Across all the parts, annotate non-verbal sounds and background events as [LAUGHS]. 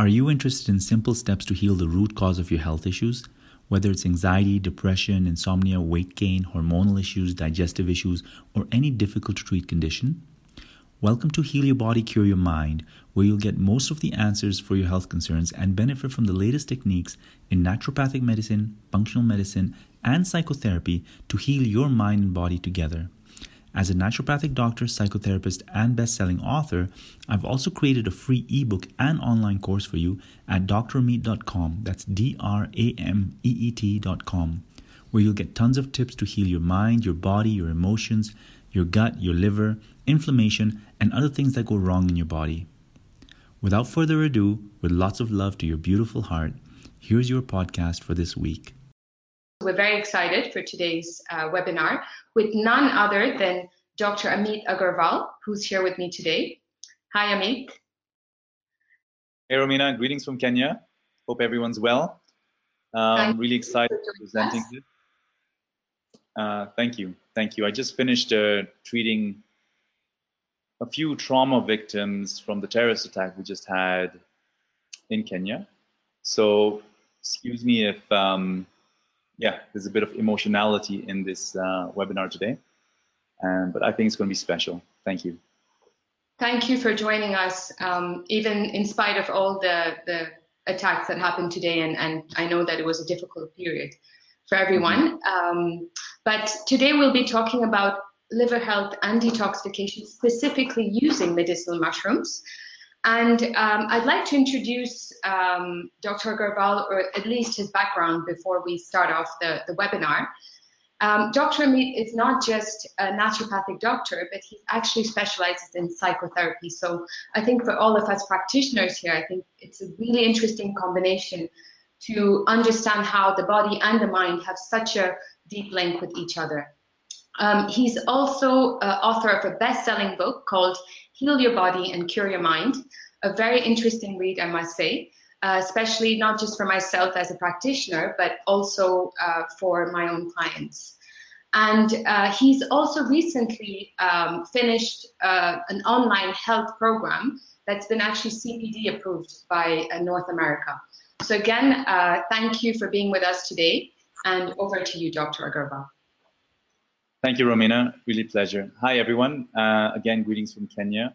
Are you interested in simple steps to heal the root cause of your health issues? Whether it's anxiety, depression, insomnia, weight gain, hormonal issues, digestive issues, or any difficult to treat condition? Welcome to Heal Your Body, Cure Your Mind, where you'll get most of the answers for your health concerns and benefit from the latest techniques in naturopathic medicine, functional medicine, and psychotherapy to heal your mind and body together. As a naturopathic doctor, psychotherapist, and best-selling author, I've also created a free ebook and online course for you at drameet.com. That's D-R-A-M-E-E-T.com, where you'll get tons of tips to heal your mind, your body, your emotions, your gut, your liver, inflammation, and other things that go wrong in your body. Without further ado, with lots of love to your beautiful heart, here's your podcast for this week. We're very excited for today's uh, webinar with none other than Dr. Amit Agarwal, who's here with me today. Hi, Amit. Hey, Romina. Greetings from Kenya. Hope everyone's well. I'm um, really excited for presenting this. Uh, thank you. Thank you. I just finished uh, treating a few trauma victims from the terrorist attack we just had in Kenya. So, excuse me if um, yeah, there's a bit of emotionality in this uh, webinar today, um, but I think it's going to be special. Thank you. Thank you for joining us, um, even in spite of all the, the attacks that happened today, and, and I know that it was a difficult period for everyone. Mm-hmm. Um, but today we'll be talking about liver health and detoxification, specifically using medicinal mushrooms. And um, I'd like to introduce um, Dr. Garbal, or at least his background, before we start off the, the webinar. Um, Dr. Amit is not just a naturopathic doctor, but he actually specializes in psychotherapy. So I think for all of us practitioners here, I think it's a really interesting combination to understand how the body and the mind have such a deep link with each other. Um, he's also uh, author of a best-selling book called Heal Your Body and Cure Your Mind. A very interesting read, I must say, uh, especially not just for myself as a practitioner, but also uh, for my own clients. And uh, he's also recently um, finished uh, an online health program that's been actually CPD approved by uh, North America. So again, thank you for being with us today. And over to you, Dr. Agarwal. Thank you, Romina. Really pleasure. Hi, everyone. Uh, again, greetings from Kenya.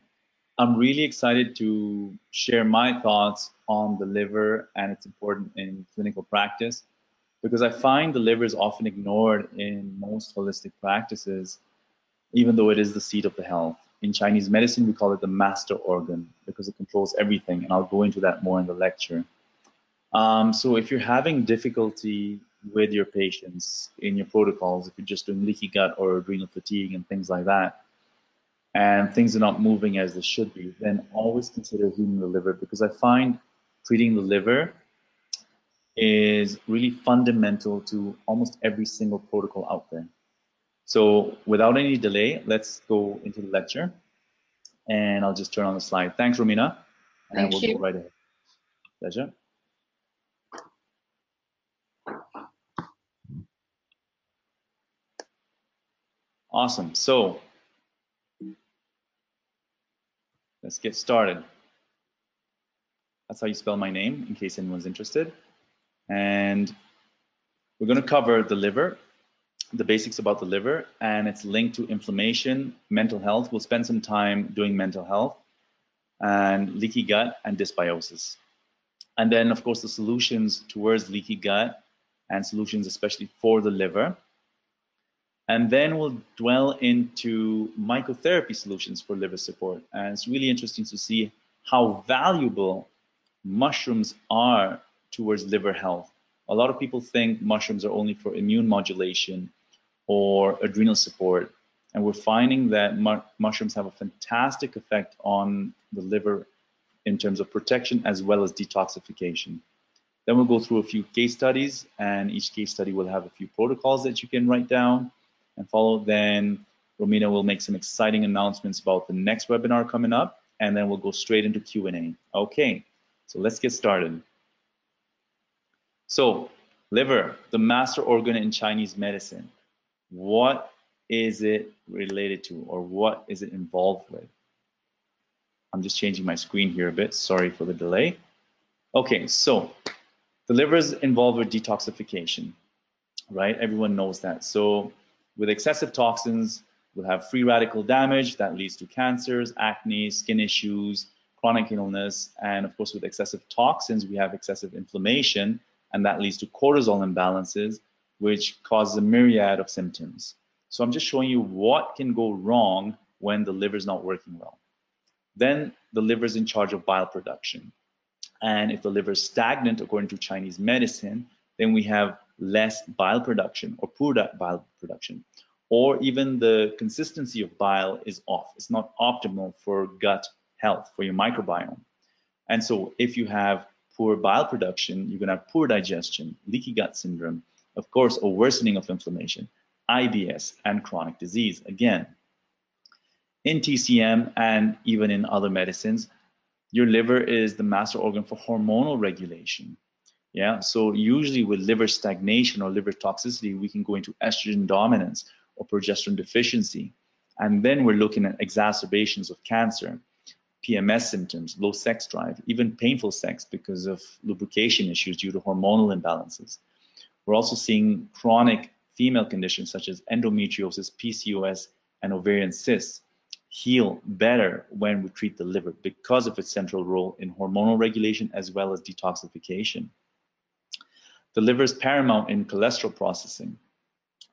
I'm really excited to share my thoughts on the liver and its importance in clinical practice because I find the liver is often ignored in most holistic practices, even though it is the seat of the health. In Chinese medicine, we call it the master organ because it controls everything, and I'll go into that more in the lecture. Um, so if you're having difficulty with your patients in your protocols if you're just doing leaky gut or adrenal fatigue and things like that and things are not moving as they should be then always consider healing the liver because i find treating the liver is really fundamental to almost every single protocol out there. So without any delay let's go into the lecture and i'll just turn on the slide. Thanks romina and Thank we'll you. go right ahead. Pleasure Awesome. So let's get started. That's how you spell my name, in case anyone's interested. And we're going to cover the liver, the basics about the liver, and its linked to inflammation, mental health. We'll spend some time doing mental health, and leaky gut and dysbiosis. And then, of course, the solutions towards leaky gut and solutions especially for the liver. And then we'll dwell into mycotherapy solutions for liver support. And it's really interesting to see how valuable mushrooms are towards liver health. A lot of people think mushrooms are only for immune modulation or adrenal support. And we're finding that mu mushrooms have a fantastic effect on the liver in terms of protection as well as detoxification. Then we'll go through a few case studies, and each case study will have a few protocols that you can write down and follow. Then Romina will make some exciting announcements about the next webinar coming up, and then we'll go straight into Q&A. Okay, so let's get started. So, liver, the master organ in Chinese medicine. What is it related to, or what is it involved with? I'm just changing my screen here a bit. Sorry for the delay. Okay, so the liver is involved with detoxification, right? Everyone knows that. So with excessive toxins, we'll have free radical damage that leads to cancers, acne, skin issues, chronic illness, and of course with excessive toxins, we have excessive inflammation, and that leads to cortisol imbalances, which causes a myriad of symptoms. So I'm just showing you what can go wrong when the liver is not working well. Then the liver is in charge of bile production. And if the liver is stagnant, according to Chinese medicine, then we have less bile production or poor bile production. Or even the consistency of bile is off. It's not optimal for gut health, for your microbiome. And so if you have poor bile production, you're going to have poor digestion, leaky gut syndrome, of course, a worsening of inflammation, IBS, and chronic disease. Again, in TCM and even in other medicines, your liver is the master organ for hormonal regulation. Yeah, so usually with liver stagnation or liver toxicity, we can go into estrogen dominance or progesterone deficiency. And then we're looking at exacerbations of cancer, PMS symptoms, low sex drive, even painful sex because of lubrication issues due to hormonal imbalances. We're also seeing chronic female conditions such as endometriosis, PCOS, and ovarian cysts heal better when we treat the liver because of its central role in hormonal regulation as well as detoxification. The liver is paramount in cholesterol processing,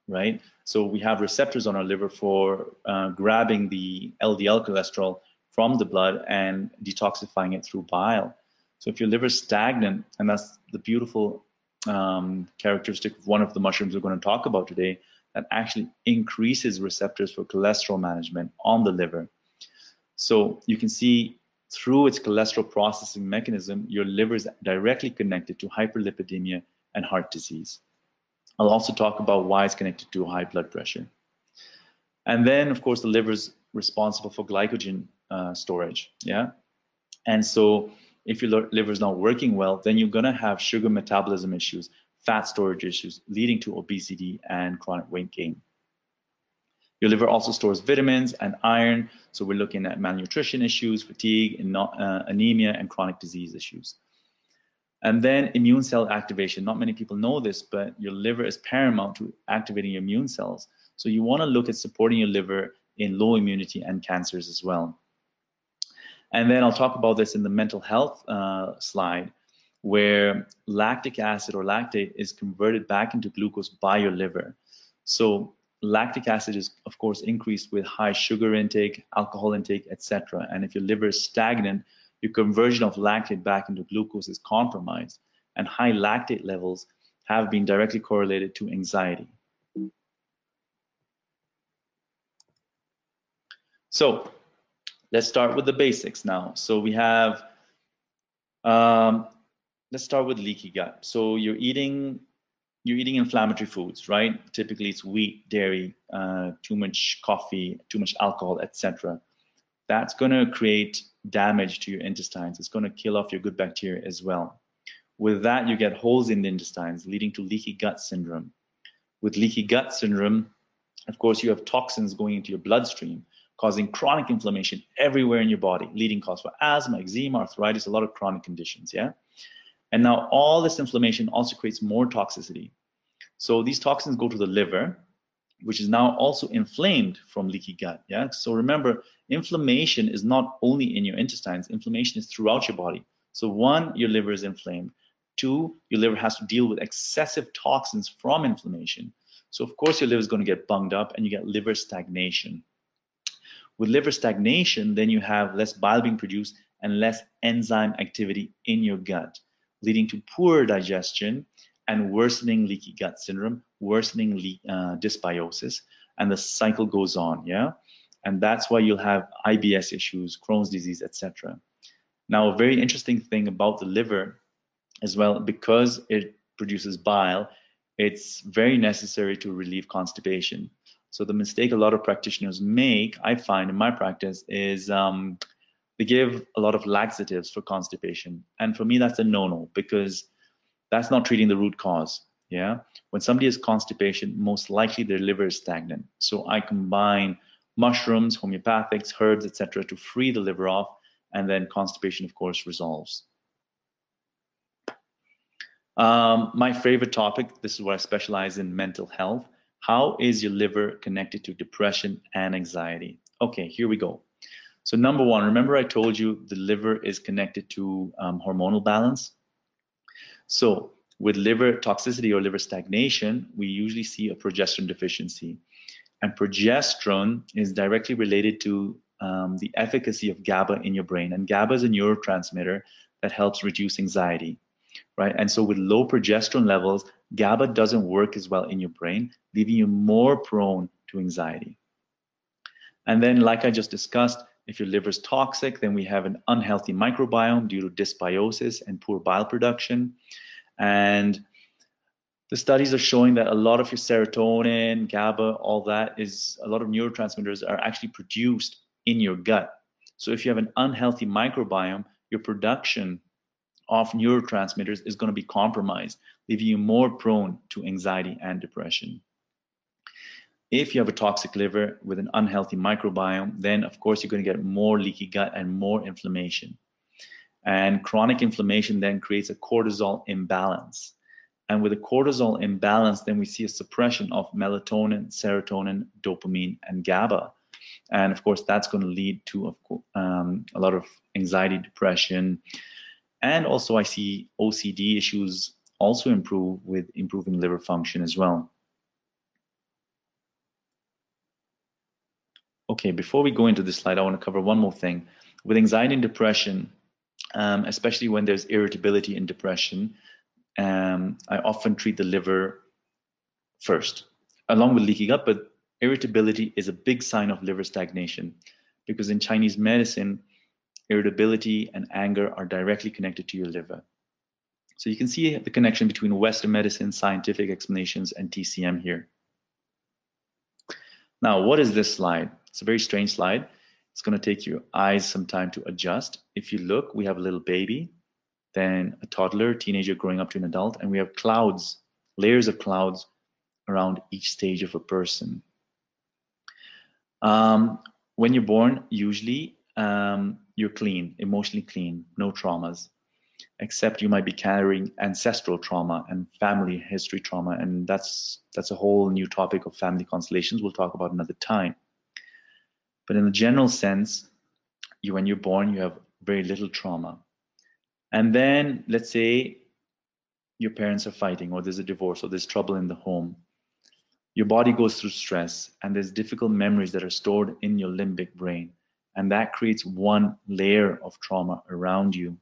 right? So we have receptors on our liver for uh, grabbing the LDL cholesterol from the blood and detoxifying it through bile. So if your liver is stagnant, and that's the beautiful um, characteristic of one of the mushrooms we're going to talk about today, that actually increases receptors for cholesterol management on the liver. So you can see through its cholesterol processing mechanism, your liver is directly connected to hyperlipidemia and heart disease. I'll also talk about why it's connected to high blood pressure. And then, of course, the liver is responsible for glycogen uh, storage. Yeah. And so if your liver is not working well, then you're going to have sugar metabolism issues, fat storage issues, leading to obesity and chronic weight gain. Your liver also stores vitamins and iron, so we're looking at malnutrition issues, fatigue, and not, uh, anemia, and chronic disease issues. And then immune cell activation. Not many people know this, but your liver is paramount to activating your immune cells. So you want to look at supporting your liver in low immunity and cancers as well. And then I'll talk about this in the mental health uh, slide, where lactic acid or lactate is converted back into glucose by your liver. So lactic acid is, of course, increased with high sugar intake, alcohol intake, etc. And if your liver is stagnant, your conversion of lactate back into glucose is compromised. And high lactate levels have been directly correlated to anxiety. So let's start with the basics now. So we have, um, let's start with leaky gut. So you're eating, you're eating inflammatory foods, right? Typically it's wheat, dairy, uh, too much coffee, too much alcohol, etc. That's going to create damage to your intestines. It's going to kill off your good bacteria as well. With that, you get holes in the intestines, leading to leaky gut syndrome. With leaky gut syndrome, of course, you have toxins going into your bloodstream causing chronic inflammation everywhere in your body, leading cause for asthma, eczema, arthritis, a lot of chronic conditions, yeah? And now all this inflammation also creates more toxicity. So these toxins go to the liver, which is now also inflamed from leaky gut, yeah? So remember, inflammation is not only in your intestines, inflammation is throughout your body. So one, your liver is inflamed. Two, your liver has to deal with excessive toxins from inflammation. So of course your liver is going to get bunged up and you get liver stagnation. With liver stagnation, then you have less bile being produced and less enzyme activity in your gut, leading to poor digestion and worsening leaky gut syndrome, worsening le uh, dysbiosis, and the cycle goes on, yeah? And that's why you'll have IBS issues, Crohn's disease, etc. Now, a very interesting thing about the liver as well, because it produces bile, it's very necessary to relieve constipation. So the mistake a lot of practitioners make, I find in my practice, is um, they give a lot of laxatives for constipation. And for me, that's a no-no because that's not treating the root cause. Yeah. When somebody has constipation, most likely their liver is stagnant. So I combine mushrooms, homeopathics, herbs, etc., to free the liver off, and then constipation, of course, resolves. Um, my favorite topic, this is where I specialize in mental health. How is your liver connected to depression and anxiety? Okay, here we go. So number one, remember I told you the liver is connected to um, hormonal balance. So with liver toxicity or liver stagnation, we usually see a progesterone deficiency. And progesterone is directly related to um, the efficacy of GABA in your brain. And GABA is a neurotransmitter that helps reduce anxiety, right? And so with low progesterone levels, GABA doesn't work as well in your brain, leaving you more prone to anxiety. And then, like I just discussed, if your liver is toxic, then we have an unhealthy microbiome due to dysbiosis and poor bile production. And the studies are showing that a lot of your serotonin, GABA, all that is a lot of neurotransmitters are actually produced in your gut. So if you have an unhealthy microbiome, your production of neurotransmitters is going to be compromised, leaving you more prone to anxiety and depression. If you have a toxic liver with an unhealthy microbiome, then of course you're going to get more leaky gut and more inflammation. And chronic inflammation then creates a cortisol imbalance. And with a cortisol imbalance, then we see a suppression of melatonin, serotonin, dopamine, and GABA. And of course, that's going to lead to um, a lot of anxiety, depression, and also I see OCD issues also improve with improving liver function as well. Okay, before we go into this slide, I want to cover one more thing. With anxiety and depression, um, especially when there's irritability and depression, um, I often treat the liver first, along with leaky gut, but irritability is a big sign of liver stagnation because in Chinese medicine, irritability and anger are directly connected to your liver. So you can see the connection between Western medicine, scientific explanations, and TCM here. Now, what is this slide? It's a very strange slide. It's going to take your eyes some time to adjust. If you look, we have a little baby, then a toddler, teenager growing up to an adult, and we have clouds, layers of clouds around each stage of a person. Um, when you're born, usually um, you're clean, emotionally clean, no traumas, except you might be carrying ancestral trauma and family history trauma, and that's that's a whole new topic of family constellations. We'll talk about another time. But in a general sense, you when you're born, you have very little trauma. And then let's say your parents are fighting, or there's a divorce, or there's trouble in the home. Your body goes through stress, and there's difficult memories that are stored in your limbic brain. And that creates one layer of trauma around you.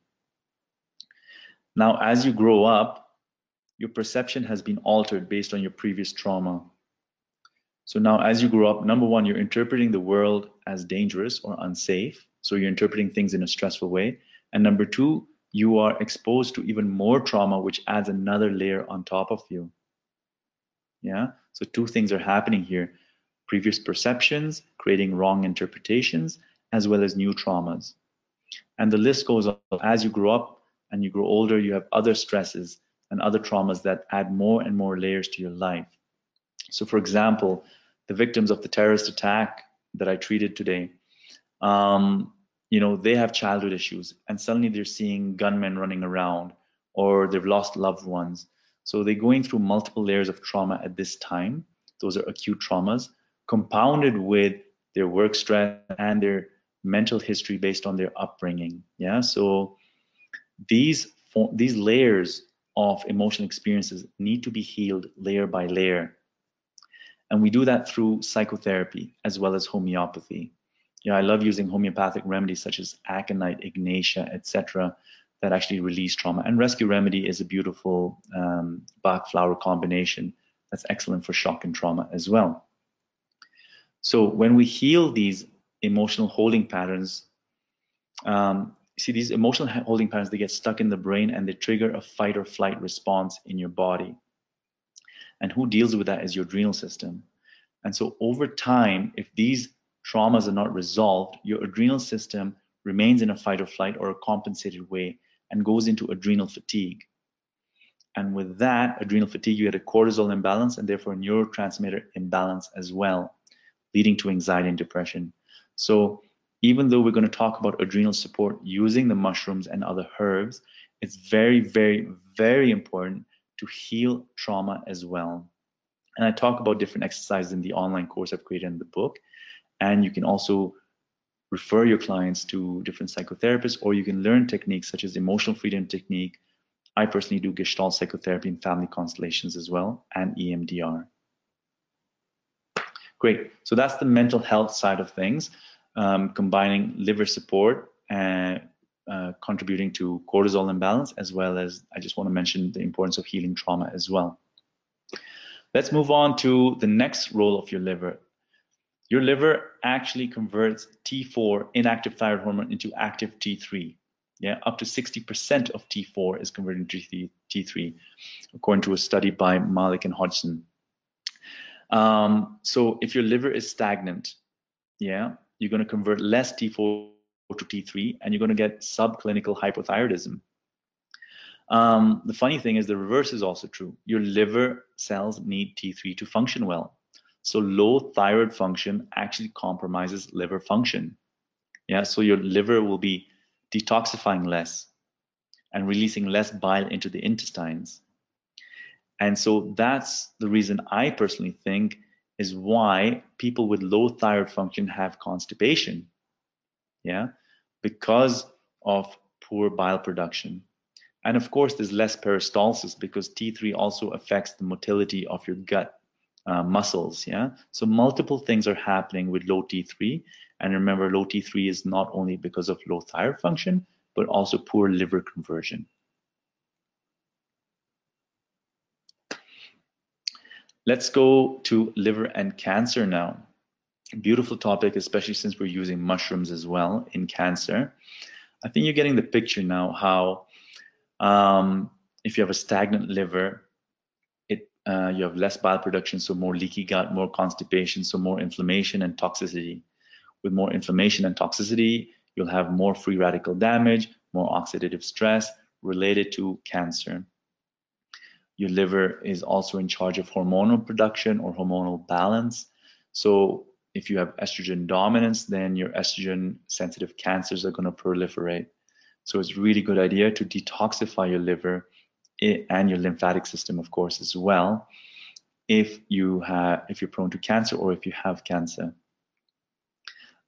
Now, as you grow up, your perception has been altered based on your previous trauma. So now as you grow up, number one, you're interpreting the world as dangerous or unsafe. So you're interpreting things in a stressful way. And number two, you are exposed to even more trauma, which adds another layer on top of you. Yeah. So two things are happening here. Previous perceptions, creating wrong interpretations, as well as new traumas. And the list goes on. As you grow up and you grow older, you have other stresses and other traumas that add more and more layers to your life. So for example, the victims of the terrorist attack that I treated today, um, you know, they have childhood issues and suddenly they're seeing gunmen running around or they've lost loved ones. So they're going through multiple layers of trauma at this time. Those are acute traumas compounded with their work stress and their mental history based on their upbringing. Yeah. So these these layers of emotional experiences need to be healed layer by layer and we do that through psychotherapy as well as homeopathy. You know, I love using homeopathic remedies such as aconite, ignatia, etc., that actually release trauma. And rescue remedy is a beautiful um, Bach flower combination that's excellent for shock and trauma as well. So when we heal these emotional holding patterns, um, see these emotional holding patterns, they get stuck in the brain and they trigger a fight or flight response in your body. And who deals with that is your adrenal system. And so over time, if these traumas are not resolved, your adrenal system remains in a fight or flight or a compensated way and goes into adrenal fatigue. And with that adrenal fatigue, you get a cortisol imbalance and therefore a neurotransmitter imbalance as well, leading to anxiety and depression. So even though we're going to talk about adrenal support using the mushrooms and other herbs, it's very, very, very important to heal trauma as well. And I talk about different exercises in the online course I've created in the book. And you can also refer your clients to different psychotherapists, or you can learn techniques such as emotional freedom technique. I personally do Gestalt psychotherapy and family constellations as well, and EMDR. Great. So that's the mental health side of things, um, combining liver support and uh, contributing to cortisol imbalance, as well as I just want to mention the importance of healing trauma as well. Let's move on to the next role of your liver. Your liver actually converts T4 inactive thyroid hormone into active T3. Yeah, up to 60% of T4 is converted into T3, according to a study by Malik and Hodgson. Um, so if your liver is stagnant, yeah, you're going to convert less T4 to T3, and you're going to get subclinical hypothyroidism. Um, the funny thing is the reverse is also true. Your liver cells need T3 to function well. So low thyroid function actually compromises liver function. Yeah, so your liver will be detoxifying less and releasing less bile into the intestines. And so that's the reason I personally think is why people with low thyroid function have constipation. Yeah, because of poor bile production. And of course, there's less peristalsis because T3 also affects the motility of your gut uh, muscles. Yeah. So multiple things are happening with low T3. And remember, low T3 is not only because of low thyroid function, but also poor liver conversion. Let's go to liver and cancer now. Beautiful topic, especially since we're using mushrooms as well in cancer. I think you're getting the picture now how um, if you have a stagnant liver, uh, you have less bile production, so more leaky gut, more constipation, so more inflammation and toxicity. With more inflammation and toxicity, you'll have more free radical damage, more oxidative stress related to cancer. Your liver is also in charge of hormonal production or hormonal balance. So if you have estrogen dominance, then your estrogen sensitive cancers are going to proliferate. So it's a really good idea to detoxify your liver and your lymphatic system, of course, as well, if you have if you're prone to cancer or if you have cancer.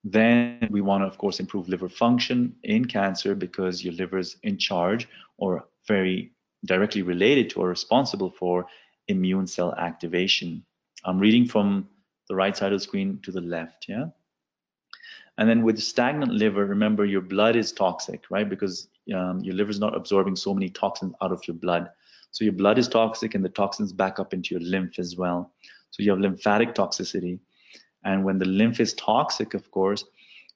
Then we want to, of course, improve liver function in cancer because your liver is in charge or very directly related to or responsible for immune cell activation. I'm reading from the right side of the screen to the left, yeah? And then with stagnant liver, remember your blood is toxic, right? Because um, your liver is not absorbing so many toxins out of your blood. So your blood is toxic and the toxins back up into your lymph as well. So you have lymphatic toxicity. And when the lymph is toxic, of course,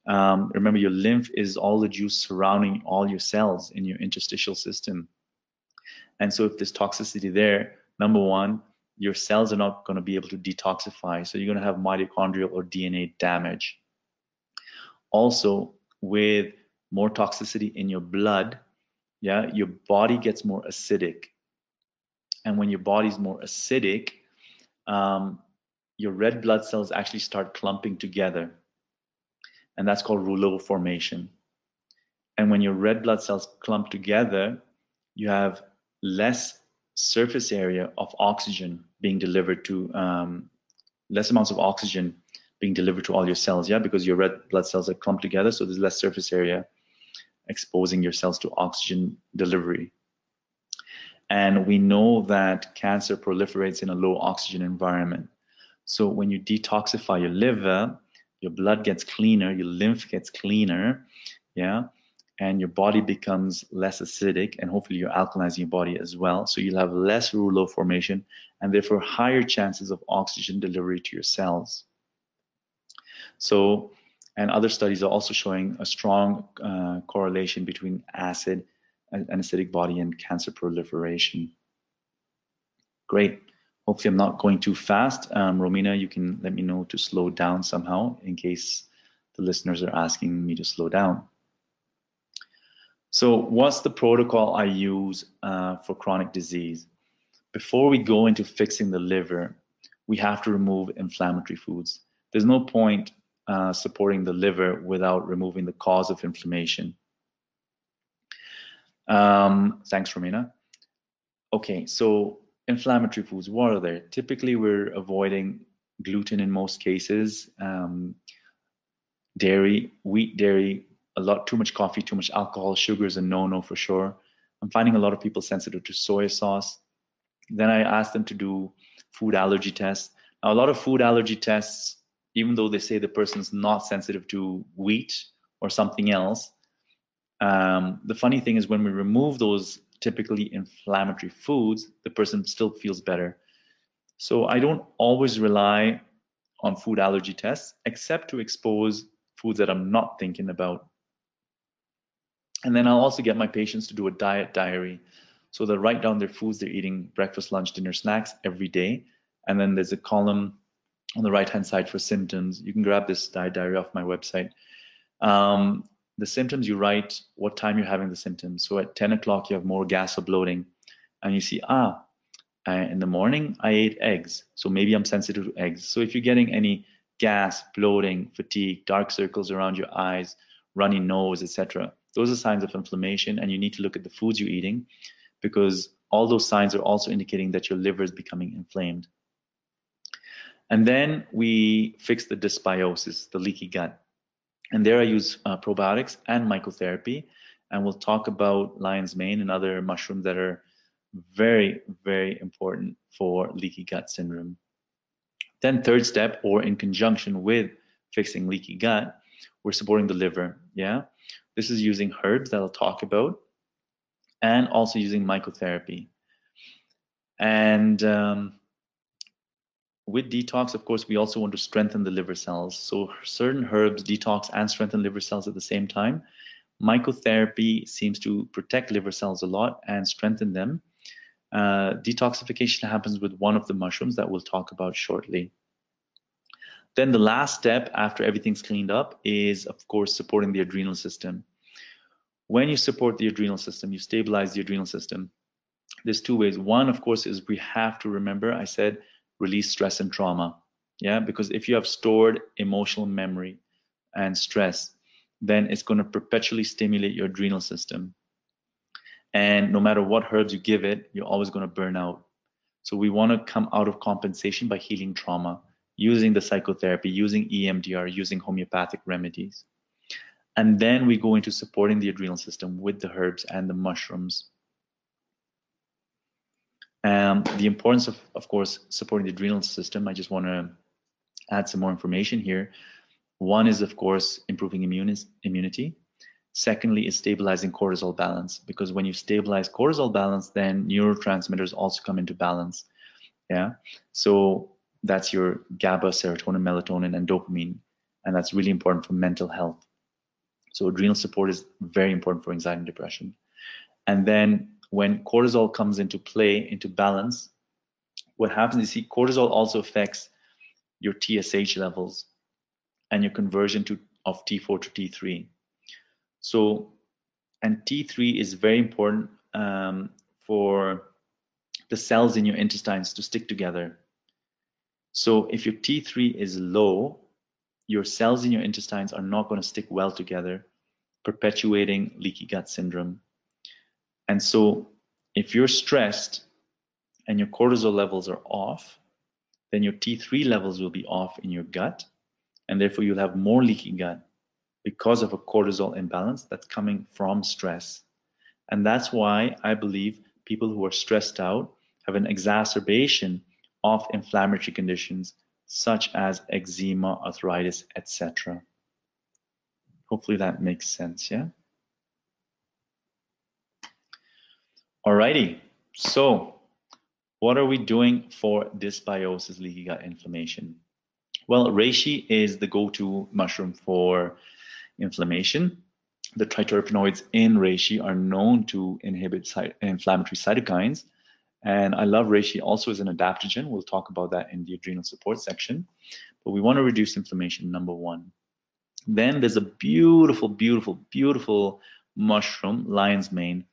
um, remember your lymph is all the juice surrounding all your cells in your interstitial system. And so if there's toxicity there, number one, your cells are not going to be able to detoxify. So you're going to have mitochondrial or DNA damage. Also, with more toxicity in your blood, yeah, your body gets more acidic. And when your body's more acidic, um, your red blood cells actually start clumping together. And that's called rouleau formation. And when your red blood cells clump together, you have less surface area of oxygen being delivered to um, less amounts of oxygen being delivered to all your cells, yeah, because your red blood cells are clumped together, so there's less surface area exposing your cells to oxygen delivery. And we know that cancer proliferates in a low oxygen environment. So when you detoxify your liver, your blood gets cleaner, your lymph gets cleaner, yeah, and your body becomes less acidic, and hopefully you're alkalizing your body as well. So you'll have less rouleau formation and therefore higher chances of oxygen delivery to your cells. So, and other studies are also showing a strong uh, correlation between acid, an acidic body, and cancer proliferation. Great. Hopefully, I'm not going too fast. Um, Romina, you can let me know to slow down somehow in case the listeners are asking me to slow down. So, what's the protocol I use uh, for chronic disease? Before we go into fixing the liver, we have to remove inflammatory foods. There's no point uh, supporting the liver without removing the cause of inflammation. Um, thanks, Romina. Okay, so inflammatory foods, what are they? Typically, we're avoiding gluten in most cases, um, dairy, wheat dairy, a lot too much coffee, too much alcohol, sugar is a no-no for sure. I'm finding a lot of people sensitive to soy sauce. Then I asked them to do food allergy tests. Now, a lot of food allergy tests, even though they say the person's not sensitive to wheat or something else, um, the funny thing is when we remove those typically inflammatory foods, the person still feels better. So I don't always rely on food allergy tests, except to expose foods that I'm not thinking about. And then I'll also get my patients to do a diet diary. So they'll write down their foods they're eating, breakfast, lunch, dinner, snacks every day. And then there's a column on the right hand side for symptoms. You can grab this diet diary off my website. Um, the symptoms, you write what time you're having the symptoms. So at 10 o'clock, you have more gas or bloating. And you see, ah, in the morning, I ate eggs. So maybe I'm sensitive to eggs. So if you're getting any gas, bloating, fatigue, dark circles around your eyes, runny nose, etc., those are signs of inflammation. And you need to look at the foods you're eating because all those signs are also indicating that your liver is becoming inflamed. And then we fix the dysbiosis, the leaky gut. And there I use uh, probiotics and mycotherapy. And we'll talk about lion's mane and other mushrooms that are very, very important for leaky gut syndrome. Then third step, or in conjunction with fixing leaky gut, we're supporting the liver. Yeah, this is using herbs that I'll talk about, and also using mycotherapy. And um, with detox, of course, we also want to strengthen the liver cells. So certain herbs detox and strengthen liver cells at the same time. Mycotherapy seems to protect liver cells a lot and strengthen them. Uh, detoxification happens with one of the mushrooms that we'll talk about shortly. Then the last step after everything's cleaned up is, of course, supporting the adrenal system. When you support the adrenal system, you stabilize the adrenal system. There's two ways. One, of course, is we have to remember, I said, release stress and trauma. Yeah, because if you have stored emotional memory and stress, then it's going to perpetually stimulate your adrenal system. And no matter what herbs you give it, you're always going to burn out. So we want to come out of compensation by healing trauma, using the psychotherapy, using EMDR, using homeopathic remedies. And then we go into supporting the adrenal system with the herbs and the mushrooms. Um, the importance of, of course, supporting the adrenal system, I just want to add some more information here. One is, of course, improving immune, immunity. Secondly, is stabilizing cortisol balance because when you stabilize cortisol balance, then neurotransmitters also come into balance. Yeah. So that's your GABA, serotonin, melatonin, and dopamine. And that's really important for mental health. So adrenal support is very important for anxiety and depression. And then when cortisol comes into play, into balance, what happens is see cortisol also affects your TSH levels and your conversion to of T4 to T3. So, and T3 is very important um, for the cells in your intestines to stick together. So if your T3 is low, your cells in your intestines are not going to stick well together, perpetuating leaky gut syndrome. And so if you're stressed and your cortisol levels are off, then your T3 levels will be off in your gut, and therefore you'll have more leaky gut because of a cortisol imbalance that's coming from stress. And that's why I believe people who are stressed out have an exacerbation of inflammatory conditions such as eczema, arthritis, etc. Hopefully that makes sense, yeah? Alrighty, so what are we doing for dysbiosis, leaky gut inflammation? Well, reishi is the go-to mushroom for inflammation. The triterpenoids in reishi are known to inhibit inflammatory cytokines. And I love reishi also as an adaptogen. We'll talk about that in the adrenal support section. But we want to reduce inflammation, number one. Then there's a beautiful, beautiful, beautiful mushroom, lion's mane.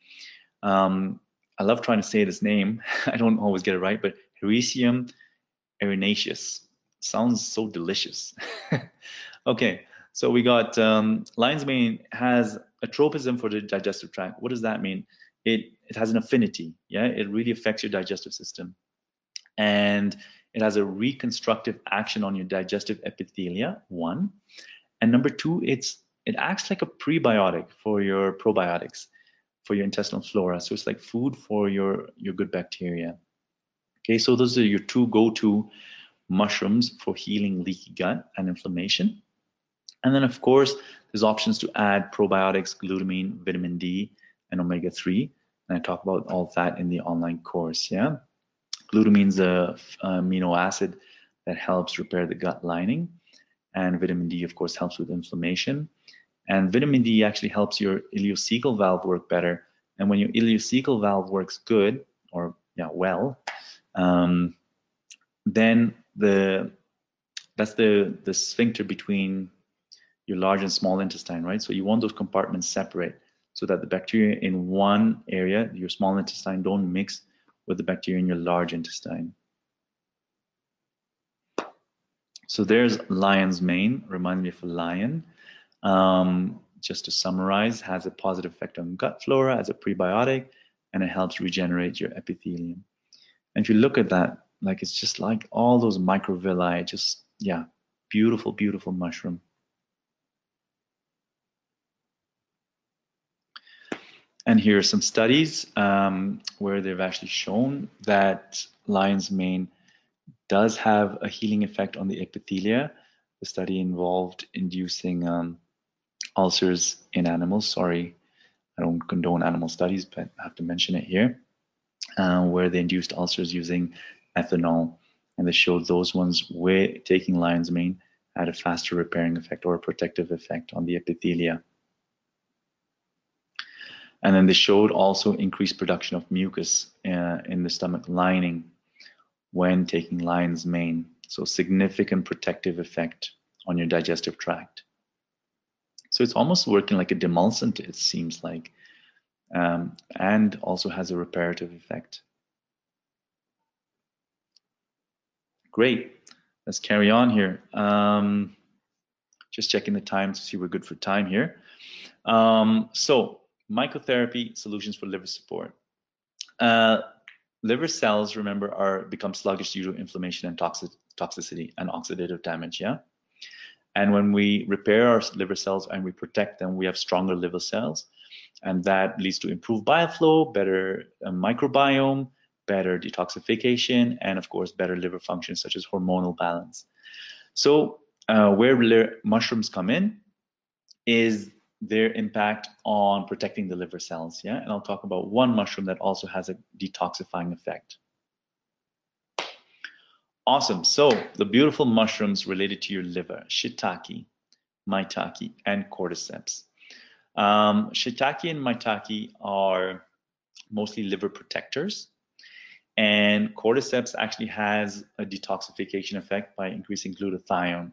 Um, I love trying to say this name. [LAUGHS] I don't always get it right, but Hericium erinaceus. Sounds so delicious. [LAUGHS] okay, so we got um, lion's mane has a tropism for the digestive tract. What does that mean? It it has an affinity. Yeah, it really affects your digestive system, and it has a reconstructive action on your digestive epithelia. One, and number two, it's it acts like a prebiotic for your probiotics, for your intestinal flora. So it's like food for your your good bacteria. Okay, so those are your two go-to mushrooms for healing leaky gut and inflammation. And then, of course, there's options to add probiotics, glutamine, vitamin D, and omega-3. And I talk about all that in the online course, yeah? Glutamine is a amino acid that helps repair the gut lining. And vitamin D, of course, helps with inflammation. And vitamin D actually helps your ileocecal valve work better. And when your ileocecal valve works good, or yeah, well, um, then the that's the the sphincter between your large and small intestine, right? So you want those compartments separate so that the bacteria in one area, your small intestine, don't mix with the bacteria in your large intestine. So there's lion's mane, reminds me of a lion. Um, just to summarize, has a positive effect on gut flora as a prebiotic, and it helps regenerate your epithelium. And if you look at that, like it's just like all those microvilli, just yeah, beautiful, beautiful mushroom. And here are some studies um, where they've actually shown that lion's mane does have a healing effect on the epithelia. The study involved inducing um, ulcers in animals. Sorry, I don't condone animal studies, but I have to mention it here, uh, where they induced ulcers using ethanol. And they showed those ones where taking lion's mane had a faster repairing effect or a protective effect on the epithelia. And then they showed also increased production of mucus uh, in the stomach lining when taking lion's mane. So significant protective effect on your digestive tract. So it's almost working like a demulcent, it seems like, um, and also has a reparative effect. Great. Let's carry on here. Um, just checking the time to see we're good for time here. Um, so mycotherapy solutions for liver support. Uh, liver cells, remember, are become sluggish due to inflammation and toxic, toxicity and oxidative damage. Yeah. And when we repair our liver cells and we protect them, we have stronger liver cells, and that leads to improved bile flow, better uh, microbiome, better detoxification, and of course, better liver function such as hormonal balance. So uh, where mushrooms come in is their impact on protecting the liver cells. Yeah, and I'll talk about one mushroom that also has a detoxifying effect. Awesome. So the beautiful mushrooms related to your liver, shiitake, maitake, and cordyceps. Um, shiitake and maitake are mostly liver protectors. And cordyceps actually has a detoxification effect by increasing glutathione.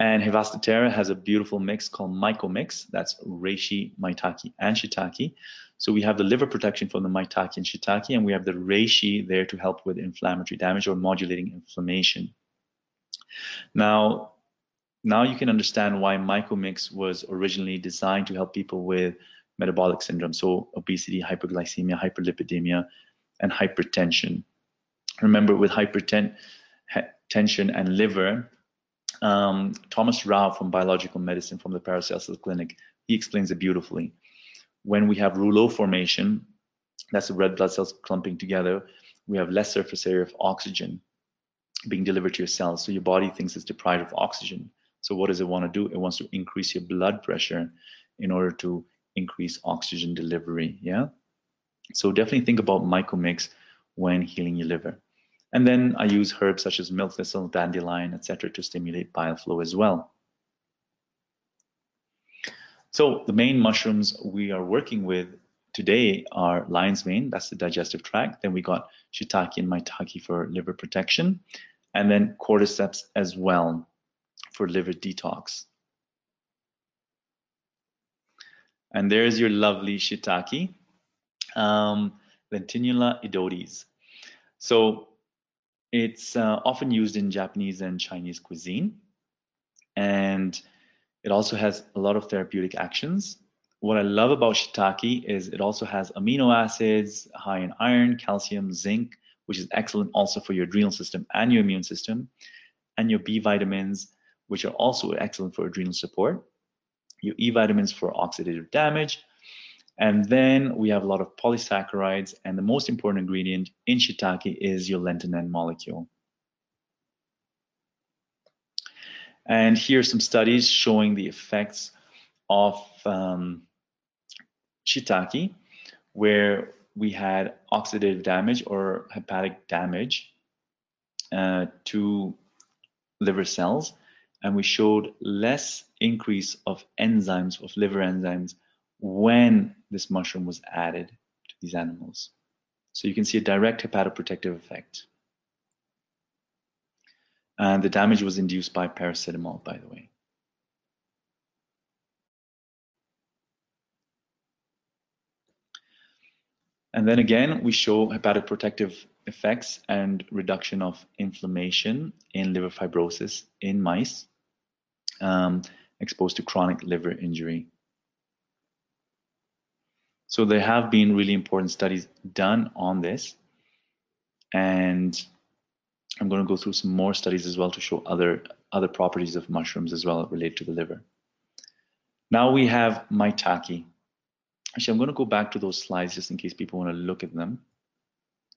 And Hephaestus has a beautiful mix called Mycomix. That's reishi, maitake, and shiitake. So we have the liver protection from the maitake and shiitake, and we have the reishi there to help with inflammatory damage or modulating inflammation. Now, now you can understand why Mycomix was originally designed to help people with metabolic syndrome, so obesity, hyperglycemia, hyperlipidemia, and hypertension. Remember, with hypertension and liver, um, Thomas Rau from Biological Medicine from the Paracelsus Clinic, he explains it beautifully. When we have rouleau formation, that's the red blood cells clumping together, we have less surface area of oxygen being delivered to your cells. So your body thinks it's deprived of oxygen. So what does it want to do? It wants to increase your blood pressure in order to increase oxygen delivery. Yeah. So definitely think about mycomix when healing your liver. And then I use herbs such as milk thistle, dandelion, etc., to stimulate bile flow as well. So the main mushrooms we are working with today are lion's mane, that's the digestive tract. Then we got shiitake and maitake for liver protection, and then cordyceps as well for liver detox. And there's your lovely shiitake um, Lentinula edodes. So it's uh, often used in Japanese and Chinese cuisine, and it also has a lot of therapeutic actions. What I love about shiitake is it also has amino acids, high in iron, calcium, zinc, which is excellent also for your adrenal system and your immune system, and your B vitamins, which are also excellent for adrenal support, your E vitamins for oxidative damage, and then we have a lot of polysaccharides, and the most important ingredient in shiitake is your lentinan molecule. And here are some studies showing the effects of um, shiitake, where we had oxidative damage or hepatic damage uh, to liver cells, and we showed less increase of enzymes, of liver enzymes, when this mushroom was added to these animals. So you can see a direct hepatoprotective effect. And the damage was induced by paracetamol, by the way. And then again, we show hepatoprotective effects and reduction of inflammation in liver fibrosis in mice um, exposed to chronic liver injury. So there have been really important studies done on this. And I'm going to go through some more studies as well to show other, other properties of mushrooms as well related to the liver. Now we have maitake. Actually, I'm going to go back to those slides just in case people want to look at them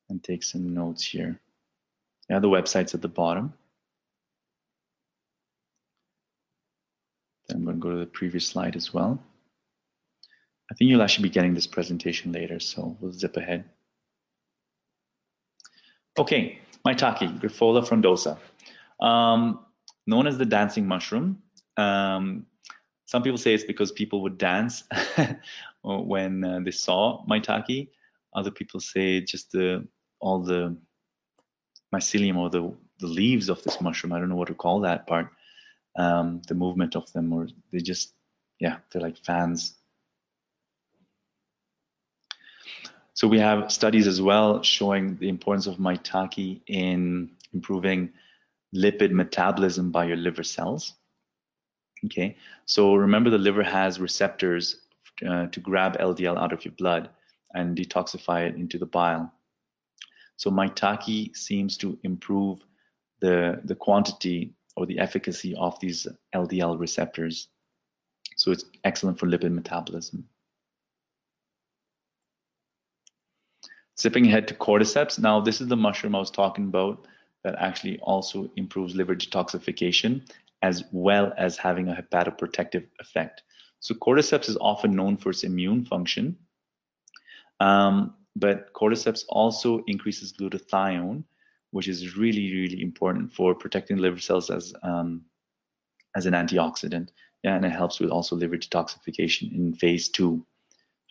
and take some notes here. Yeah, the website's at the bottom. Then I'm going to go to the previous slide as well. I think you'll actually be getting this presentation later, so we'll zip ahead. Okay, maitake, Grifola frondosa. Um, known as the dancing mushroom. Um, some people say it's because people would dance [LAUGHS] when uh, they saw maitake. Other people say just the all the mycelium or the, the leaves of this mushroom. I don't know what to call that part. Um, the movement of them, or they just, yeah, they're like fans So we have studies as well showing the importance of maitake in improving lipid metabolism by your liver cells. Okay, so remember the liver has receptors uh, to grab LDL out of your blood and detoxify it into the bile. So maitake seems to improve the, the quantity or the efficacy of these LDL receptors. So it's excellent for lipid metabolism. Zipping ahead to cordyceps. Now, this is the mushroom I was talking about that actually also improves liver detoxification as well as having a hepatoprotective effect. So cordyceps is often known for its immune function, um, but cordyceps also increases glutathione, which is really, really important for protecting liver cells as um, as an antioxidant. Yeah, and it helps with also liver detoxification in phase two.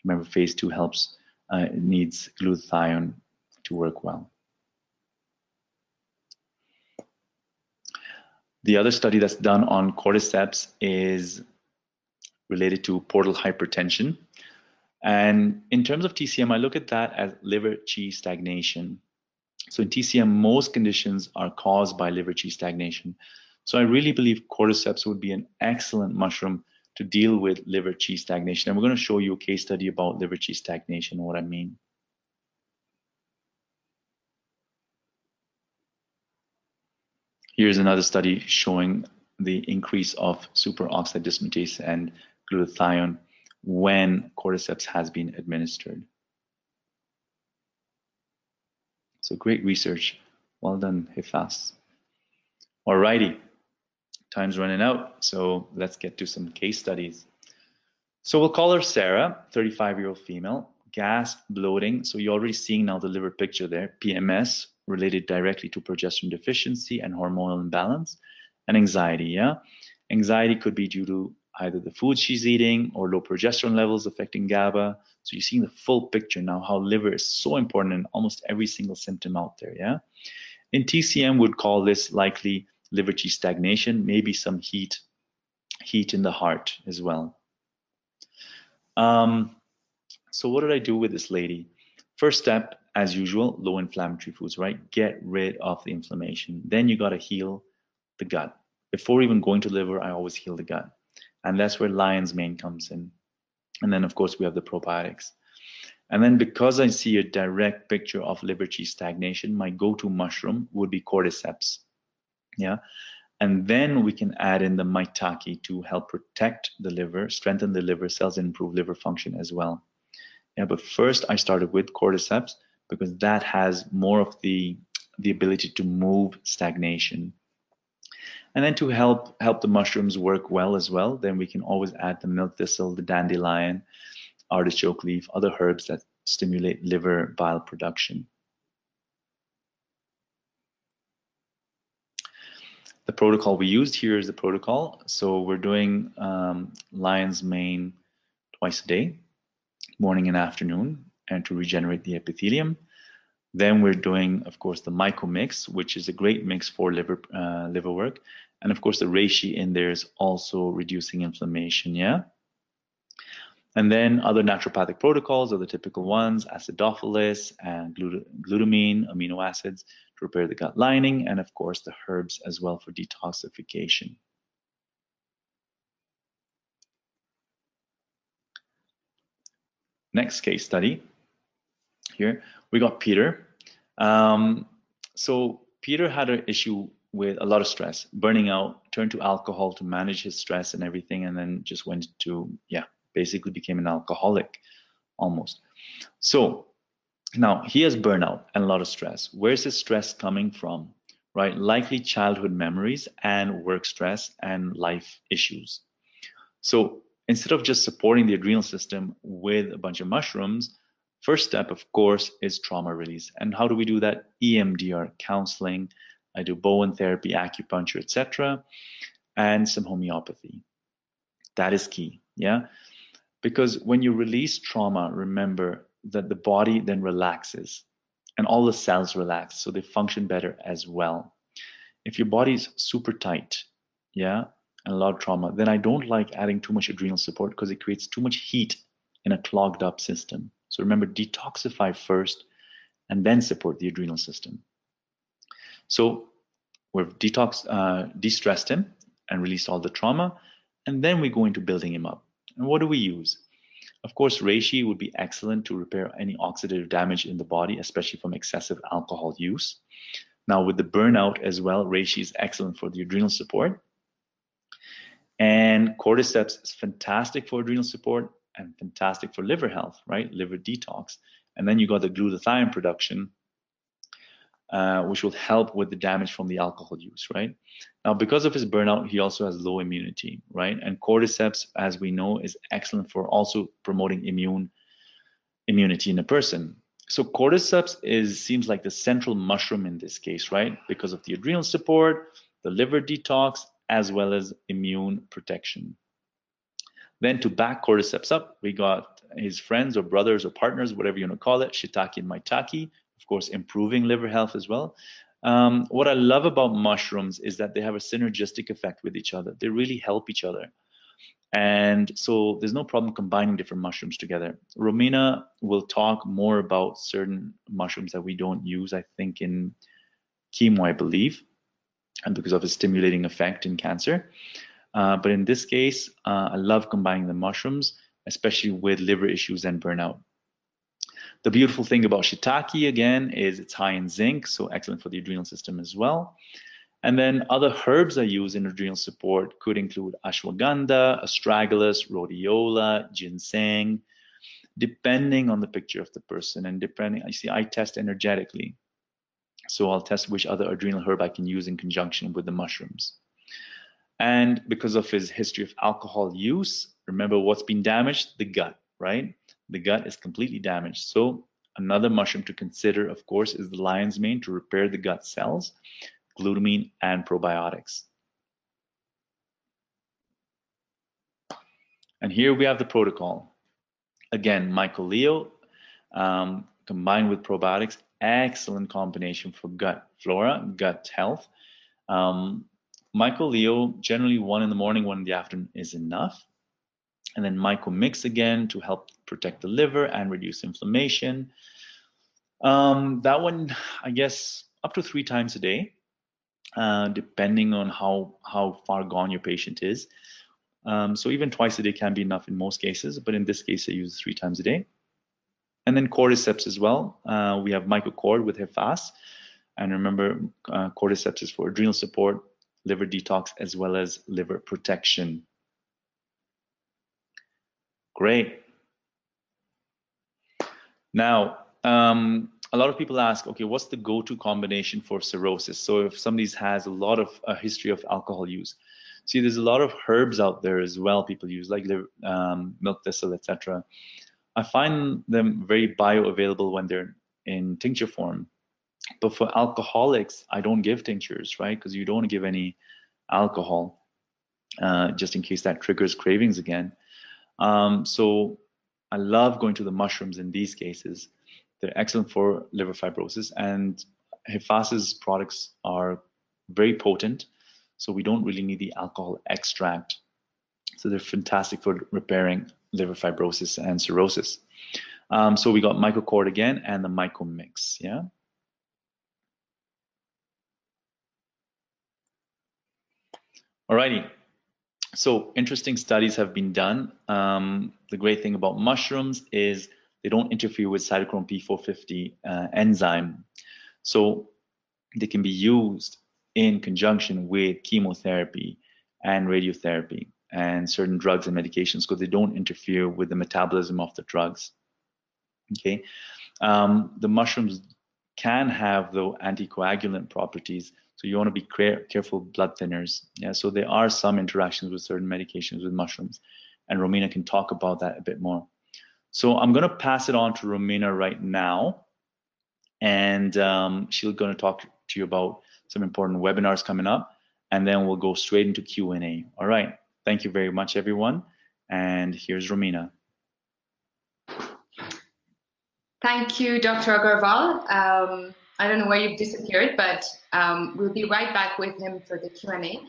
Remember, phase two helps uh, needs glutathione to work well. The other study that's done on cordyceps is related to portal hypertension. And in terms of TCM, I look at that as liver qi stagnation. So in TCM, most conditions are caused by liver qi stagnation. So I really believe cordyceps would be an excellent mushroom to deal with liver qi stagnation. And we're going to show you a case study about liver qi stagnation what I mean. Here's another study showing the increase of superoxide dismutase and glutathione when cordyceps has been administered. So great research. Well done, Hifas. Alrighty time's running out, so let's get to some case studies. So we'll call her Sarah, 35 year old female, gas, bloating. So you're already seeing now the liver picture there, PMS related directly to progesterone deficiency and hormonal imbalance, and anxiety. Yeah, anxiety could be due to either the food she's eating or low progesterone levels affecting GABA. So you're seeing the full picture now, how liver is so important in almost every single symptom out there. Yeah, in TCM, would call this likely liver qi stagnation, maybe some heat, heat in the heart as well. Um, so what did I do with this lady? First step, as usual, low inflammatory foods, right? Get rid of the inflammation. Then you got to heal the gut. Before even going to liver, I always heal the gut. And that's where lion's mane comes in. And then, of course, we have the probiotics. And then because I see a direct picture of liver qi stagnation, my go-to mushroom would be cordyceps. Yeah. And then we can add in the maitake to help protect the liver, strengthen the liver cells, and improve liver function as well. Yeah, but first I started with cordyceps because that has more of the the ability to move stagnation. And then to help help the mushrooms work well as well, then we can always add the milk thistle, the dandelion, artichoke leaf, other herbs that stimulate liver bile production. The protocol we used here is the protocol. So we're doing um, lion's mane twice a day, morning and afternoon, and to regenerate the epithelium. Then we're doing, of course, the myco mix, which is a great mix for liver uh, liver work. And of course, the reishi in there is also reducing inflammation. Yeah. And then other naturopathic protocols are the typical ones, acidophilus and glut glutamine, amino acids to repair the gut lining, and of course the herbs as well for detoxification. Next case study here, we got Peter. Um, so Peter had an issue with a lot of stress, burning out, turned to alcohol to manage his stress and everything, and then just went to, yeah, basically became an alcoholic almost. So now he has burnout and a lot of stress. Where's his stress coming from? Right? Likely childhood memories and work stress and life issues. So instead of just supporting the adrenal system with a bunch of mushrooms, first step, of course, is trauma release. And how do we do that? EMDR counseling. I do Bowen therapy, acupuncture, etc., and some homeopathy. That is key. Yeah. Because when you release trauma, remember that the body then relaxes and all the cells relax, so they function better as well. If your body is super tight, yeah, and a lot of trauma, then I don't like adding too much adrenal support because it creates too much heat in a clogged up system. So remember, detoxify first and then support the adrenal system. So we've detox, uh, de-stressed him and released all the trauma, and then we go into building him up. And what do we use? Of course, reishi would be excellent to repair any oxidative damage in the body, especially from excessive alcohol use. Now, with the burnout as well, reishi is excellent for the adrenal support. And cordyceps is fantastic for adrenal support and fantastic for liver health, right? Liver detox. And then you got the glutathione production, uh, which will help with the damage from the alcohol use, right? Now, because of his burnout, he also has low immunity, right? And cordyceps, as we know, is excellent for also promoting immune immunity in a person. So cordyceps is seems like the central mushroom in this case, right? Because of the adrenal support, the liver detox, as well as immune protection. Then to back cordyceps up, we got his friends or brothers or partners, whatever you want to call it, shiitake and maitake, of course, improving liver health as well. Um, what I love about mushrooms is that they have a synergistic effect with each other. They really help each other. And so there's no problem combining different mushrooms together. Romina will talk more about certain mushrooms that we don't use, I think, in chemo, I believe, and because of its stimulating effect in cancer. Uh, but in this case, uh, I love combining the mushrooms, especially with liver issues and burnout. The beautiful thing about shiitake again is it's high in zinc, so excellent for the adrenal system as well. And then other herbs I use in adrenal support could include ashwagandha, astragalus, rhodiola, ginseng, depending on the picture of the person and depending, I see I test energetically. So I'll test which other adrenal herb I can use in conjunction with the mushrooms. And because of his history of alcohol use, remember what's been damaged? The gut, right? The gut is completely damaged. So another mushroom to consider, of course, is the lion's mane to repair the gut cells, glutamine, and probiotics. And here we have the protocol. Again, mycoleo um, combined with probiotics, excellent combination for gut flora, gut health. Um, mycoleo, generally one in the morning, one in the afternoon is enough and then myco mix again to help protect the liver and reduce inflammation. Um, that one, I guess, up to three times a day, uh, depending on how how far gone your patient is. Um, so even twice a day can be enough in most cases, but in this case, I use three times a day. And then cordyceps as well. Uh, we have mycocord with HIFAS. And remember, uh, cordyceps is for adrenal support, liver detox, as well as liver protection. Great. Now, um, a lot of people ask, okay, what's the go-to combination for cirrhosis? So if somebody has a lot of a history of alcohol use, see, there's a lot of herbs out there as well. People use like um, milk thistle, etc. I find them very bioavailable when they're in tincture form. But for alcoholics, I don't give tinctures, right? Because you don't give any alcohol, uh, just in case that triggers cravings again. Um, so I love going to the mushrooms in these cases. They're excellent for liver fibrosis, and HIFAS's products are very potent, so we don't really need the alcohol extract. So they're fantastic for repairing liver fibrosis and cirrhosis. Um, so we got mycocord again and the mycomix, yeah? Alrighty, so interesting studies have been done. Um, the great thing about mushrooms is they don't interfere with cytochrome P450 uh, enzyme. So they can be used in conjunction with chemotherapy and radiotherapy and certain drugs and medications because they don't interfere with the metabolism of the drugs. Okay, um, the mushrooms can have though anticoagulant properties so you want to be careful blood thinners. Yeah, so there are some interactions with certain medications with mushrooms, and Romina can talk about that a bit more. So I'm going to pass it on to Romina right now, and um, she's going to talk to you about some important webinars coming up, and then we'll go straight into Q&A. All right. Thank you very much, everyone. And here's Romina. Thank you, Dr. Agarwal. Um, I don't know where you've disappeared, but um, we'll be right back with him for the Q&A.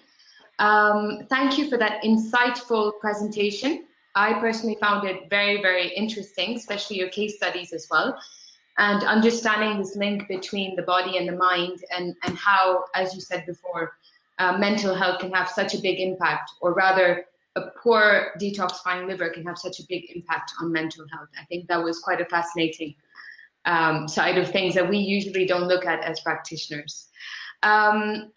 Um, thank you for that insightful presentation. I personally found it very, very interesting, especially your case studies as well, and understanding this link between the body and the mind and, and how, as you said before, uh, mental health can have such a big impact, or rather, a poor detoxifying liver can have such a big impact on mental health. I think that was quite a fascinating um, side of things that we usually don't look at as practitioners. Um,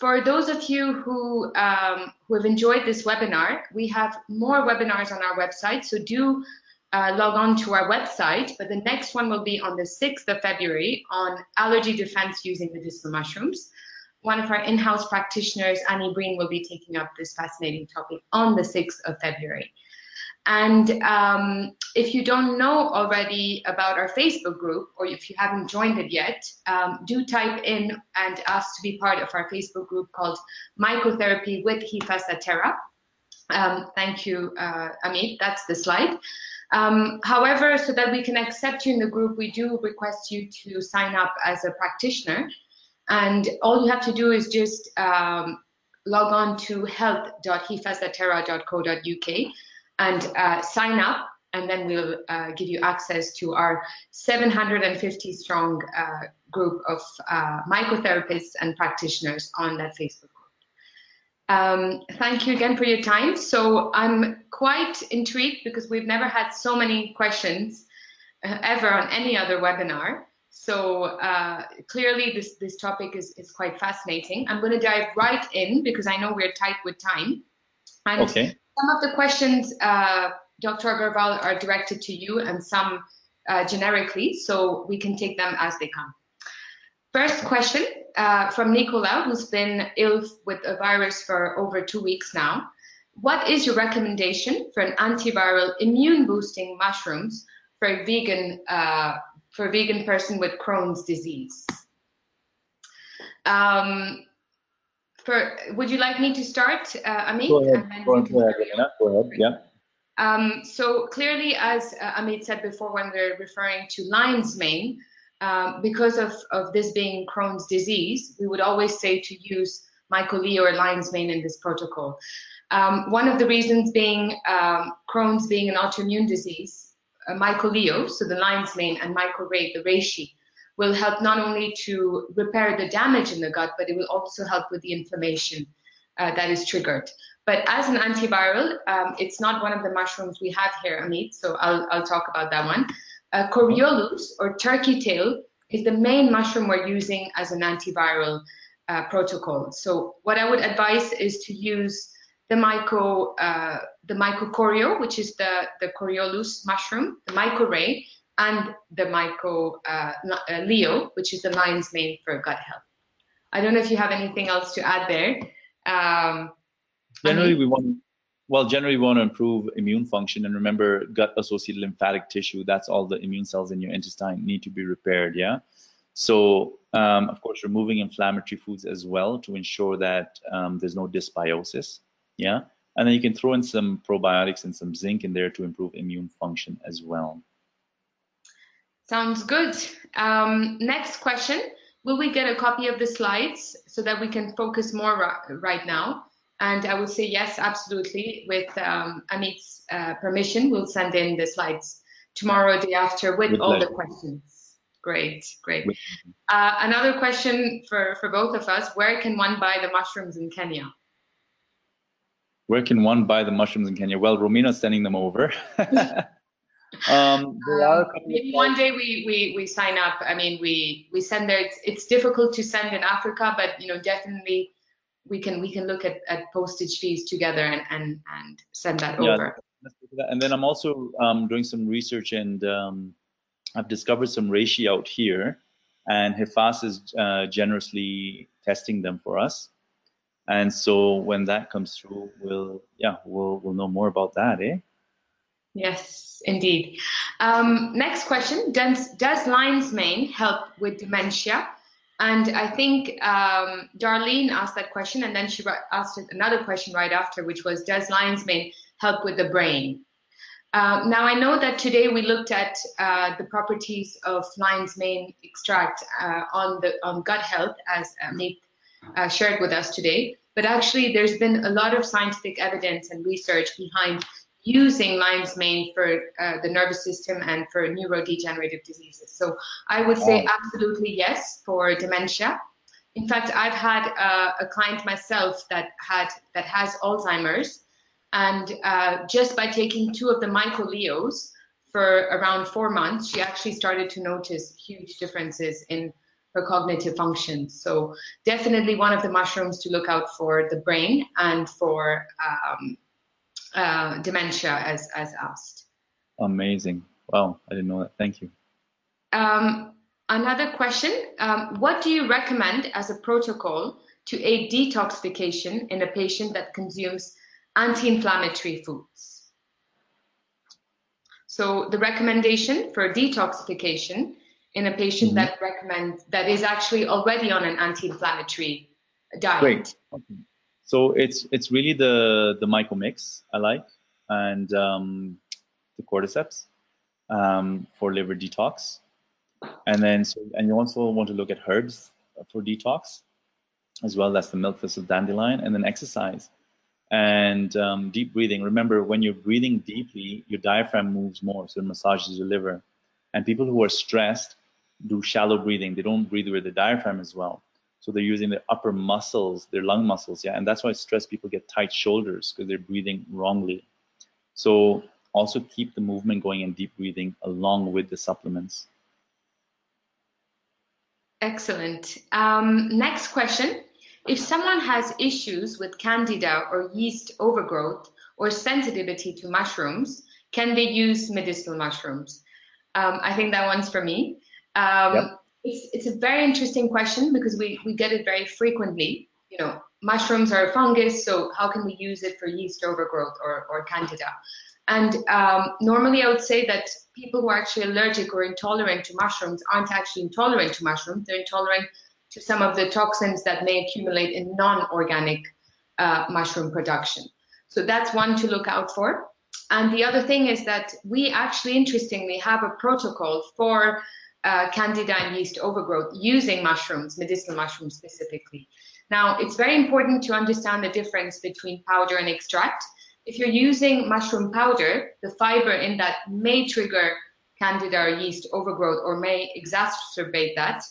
for those of you who, um, who have enjoyed this webinar, we have more webinars on our website, so do uh, log on to our website, but the next one will be on the 6th of February on allergy defense using medicinal mushrooms. One of our in-house practitioners, Annie Breen, will be taking up this fascinating topic on the 6th of February. And um, if you don't know already about our Facebook group, or if you haven't joined it yet, um, do type in and ask to be part of our Facebook group called Mycotherapy with HIFAS Terra. Um, thank you, uh, Amit. That's the slide. Um, however, so that we can accept you in the group, we do request you to sign up as a practitioner. And all you have to do is just um, log on to health.hifasdaterra.co.uk and uh, sign up and then we'll uh, give you access to our 750 strong uh, group of uh, mycotherapists and practitioners on that Facebook group. Um, thank you again for your time. So I'm quite intrigued because we've never had so many questions uh, ever on any other webinar. So uh, clearly this, this topic is, is quite fascinating. I'm going to dive right in because I know we're tight with time. And okay some of the questions, uh, Dr. Agarwal, are directed to you and some uh, generically, so we can take them as they come. First question uh, from Nicola, who's been ill with a virus for over two weeks now. What is your recommendation for an antiviral immune boosting mushrooms for a vegan uh, for a vegan person with Crohn's disease? Um, would you like me to start, uh, Amit? Go ahead. Go ahead, Go ahead. Yeah. Um, so clearly, as uh, Amit said before, when we're referring to lion's mane, um, because of, of this being Crohn's disease, we would always say to use mycoleo or lion's mane in this protocol. Um, one of the reasons being um, Crohn's being an autoimmune disease, uh, mycoleo, so the lion's mane, and mycorrhizae, the reishi, will help not only to repair the damage in the gut, but it will also help with the inflammation uh, that is triggered. But as an antiviral, um, it's not one of the mushrooms we have here, Amit, so I'll, I'll talk about that one. Uh, Coriolus, or turkey tail, is the main mushroom we're using as an antiviral uh, protocol. So what I would advise is to use the myco, uh, the mycocorio, which is the, the Coriolus mushroom, the mycorrhizae, and the myco uh, uh, leo, which is the lion's mane for gut health. I don't know if you have anything else to add there. Um, generally, we want well, generally we want to improve immune function and remember gut-associated lymphatic tissue. That's all the immune cells in your intestine need to be repaired. Yeah. So um, of course, removing inflammatory foods as well to ensure that um, there's no dysbiosis. Yeah. And then you can throw in some probiotics and some zinc in there to improve immune function as well. Sounds good. Um, next question. Will we get a copy of the slides so that we can focus more right now? And I would say yes, absolutely. With um, Amit's uh, permission, we'll send in the slides tomorrow, day after, with, with all pleasure. the questions. Great, great. Uh, another question for, for both of us, where can one buy the mushrooms in Kenya? Where can one buy the mushrooms in Kenya? Well, Romina's sending them over. [LAUGHS] Um, um, maybe one day we, we we sign up. I mean, we we send there. It's, it's difficult to send in Africa, but you know, definitely we can we can look at, at postage fees together and and and send that yeah, over. And then I'm also um, doing some research and um, I've discovered some reishi out here, and Hifas is uh, generously testing them for us. And so when that comes through, we'll yeah we'll we'll know more about that, eh? Yes, indeed. Um, next question: Does does lion's mane help with dementia? And I think um, Darlene asked that question, and then she asked another question right after, which was, does lion's mane help with the brain? Um, now I know that today we looked at uh, the properties of lion's mane extract uh, on the on gut health, as Amit uh, shared with us today. But actually, there's been a lot of scientific evidence and research behind using lion's mane for uh, the nervous system and for neurodegenerative diseases. So I would say absolutely yes for dementia. In fact, I've had uh, a client myself that had that has Alzheimer's, and uh, just by taking two of the mycoleos for around four months, she actually started to notice huge differences in her cognitive functions. So definitely one of the mushrooms to look out for the brain and for um, uh, dementia as, as asked. Amazing. Wow, I didn't know that. Thank you. Um, another question, um, what do you recommend as a protocol to aid detoxification in a patient that consumes anti-inflammatory foods? So the recommendation for detoxification in a patient mm -hmm. that recommends that is actually already on an anti-inflammatory diet. Great. So it's it's really the the myco mix I like and um, the cordyceps um, for liver detox, and then so and you also want to look at herbs for detox as well. That's the milk thistle dandelion, and then exercise and um, deep breathing. Remember, when you're breathing deeply, your diaphragm moves more, so it massages your liver. And people who are stressed do shallow breathing. They don't breathe with the diaphragm as well. So they're using their upper muscles, their lung muscles, yeah, and that's why stress people get tight shoulders because they're breathing wrongly. So also keep the movement going and deep breathing along with the supplements. Excellent. Um, next question. If someone has issues with candida or yeast overgrowth or sensitivity to mushrooms, can they use medicinal mushrooms? Um, I think that one's for me. Um, yep it's, it's a very interesting question because we, we get it very frequently. You know, mushrooms are a fungus, so how can we use it for yeast overgrowth or, or candida? And um, normally I would say that people who are actually allergic or intolerant to mushrooms aren't actually intolerant to mushrooms, they're intolerant to some of the toxins that may accumulate in non-organic uh, mushroom production. So that's one to look out for. And the other thing is that we actually, interestingly, have a protocol for uh, candida and yeast overgrowth using mushrooms, medicinal mushrooms specifically. Now, it's very important to understand the difference between powder and extract. If you're using mushroom powder, the fiber in that may trigger candida or yeast overgrowth or may exacerbate that.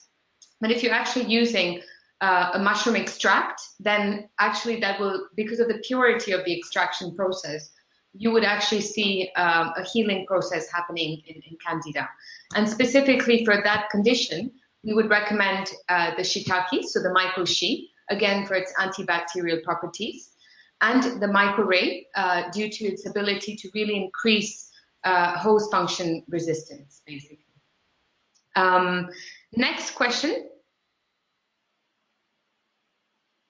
But if you're actually using uh, a mushroom extract, then actually that will, because of the purity of the extraction process, you would actually see um, a healing process happening in, in, Candida. And specifically for that condition, we would recommend uh, the shiitake, so the myco-shi, again for its antibacterial properties, and the mycorrhizae uh, due to its ability to really increase uh, host function resistance, basically. Um, next question.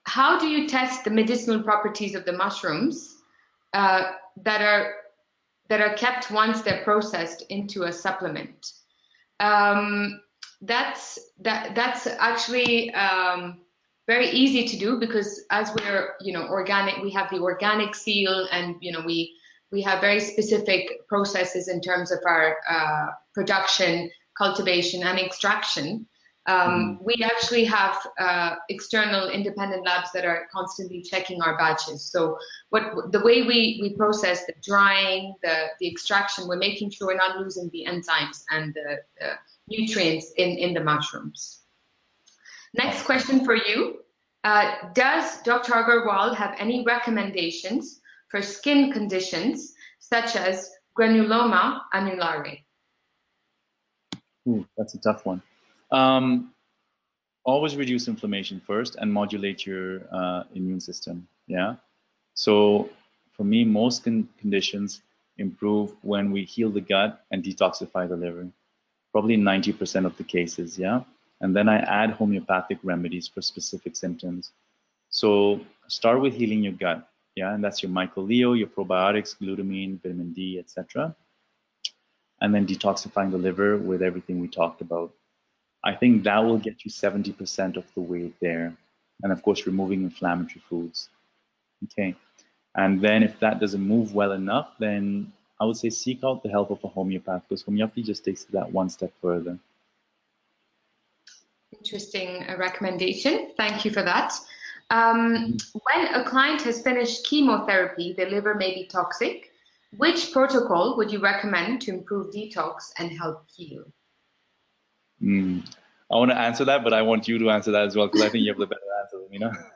How do you test the medicinal properties of the mushrooms uh, that are that are kept once they're processed into a supplement? Um, that's that that's actually um, very easy to do because as we're you know organic, we have the organic seal, and you know we we have very specific processes in terms of our uh, production, cultivation, and extraction. Um. We actually have uh, external independent labs that are constantly checking our batches. So, what the way we, we process the drying, the, the extraction, we're making sure we're not losing the enzymes and the, the nutrients in, in the mushrooms. Next question for you. Uh, does Dr. Agarwal have any recommendations for skin conditions such as granuloma annulare? Ooh, that's a tough one. Um, always reduce inflammation first and modulate your uh, immune system. Yeah. So for me, most con conditions improve when we heal the gut and detoxify the liver. Probably 90% of the cases. Yeah. And then I add homeopathic remedies for specific symptoms. So start with healing your gut. Yeah. And that's your mycoleo, your probiotics, glutamine, vitamin D, etc. And then detoxifying the liver with everything we talked about. I think that will get you 70% of the way there. And of course, removing inflammatory foods. Okay. And then if that doesn't move well enough, then I would say seek out the help of a homeopath because homeopathy just takes that one step further. Interesting uh, recommendation. Thank you for that. Um, when a client has finished chemotherapy, the liver may be toxic. Which protocol would you recommend to improve detox and help heal? Mm. I want to answer that, but I want you to answer that as well because I think you have the better answer you know. [LAUGHS]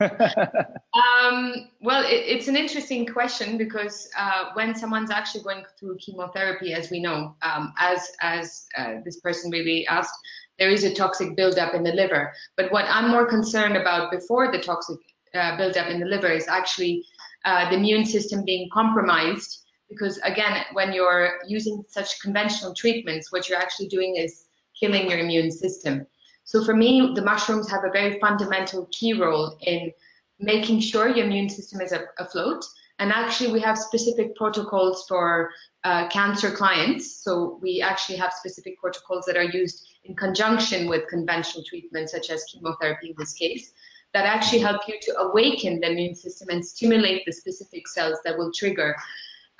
um, well, it, it's an interesting question because uh, when someone's actually going through chemotherapy, as we know, um, as as uh, this person really asked, there is a toxic buildup in the liver. But what I'm more concerned about before the toxic uh, buildup in the liver is actually uh, the immune system being compromised. Because again, when you're using such conventional treatments, what you're actually doing is killing your immune system. So for me, the mushrooms have a very fundamental key role in making sure your immune system is afloat. And actually, we have specific protocols for uh, cancer clients. So we actually have specific protocols that are used in conjunction with conventional treatments, such as chemotherapy in this case, that actually help you to awaken the immune system and stimulate the specific cells that will trigger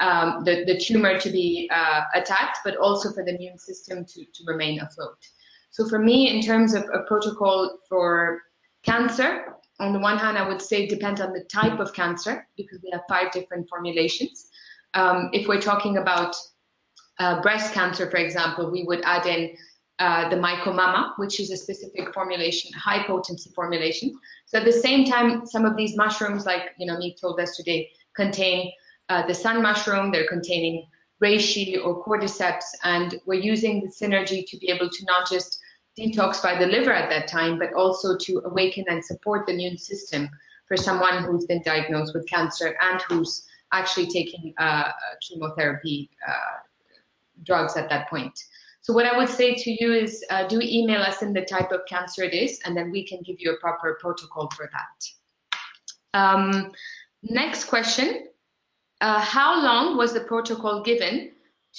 um, the, the tumor to be uh, attacked, but also for the immune system to, to remain afloat. So for me, in terms of a protocol for cancer, on the one hand, I would say it depends on the type of cancer because we have five different formulations. Um, if we're talking about uh, breast cancer, for example, we would add in uh, the mycomama, which is a specific formulation, high potency formulation. So at the same time, some of these mushrooms, like you know, me told us today, contain uh, the sun mushroom, they're containing reishi or cordyceps, and we're using the synergy to be able to not just detoxify the liver at that time, but also to awaken and support the immune system for someone who's been diagnosed with cancer and who's actually taking uh, chemotherapy uh, drugs at that point. So what I would say to you is uh, do email us in the type of cancer it is, and then we can give you a proper protocol for that. Um, next question uh, how long was the protocol given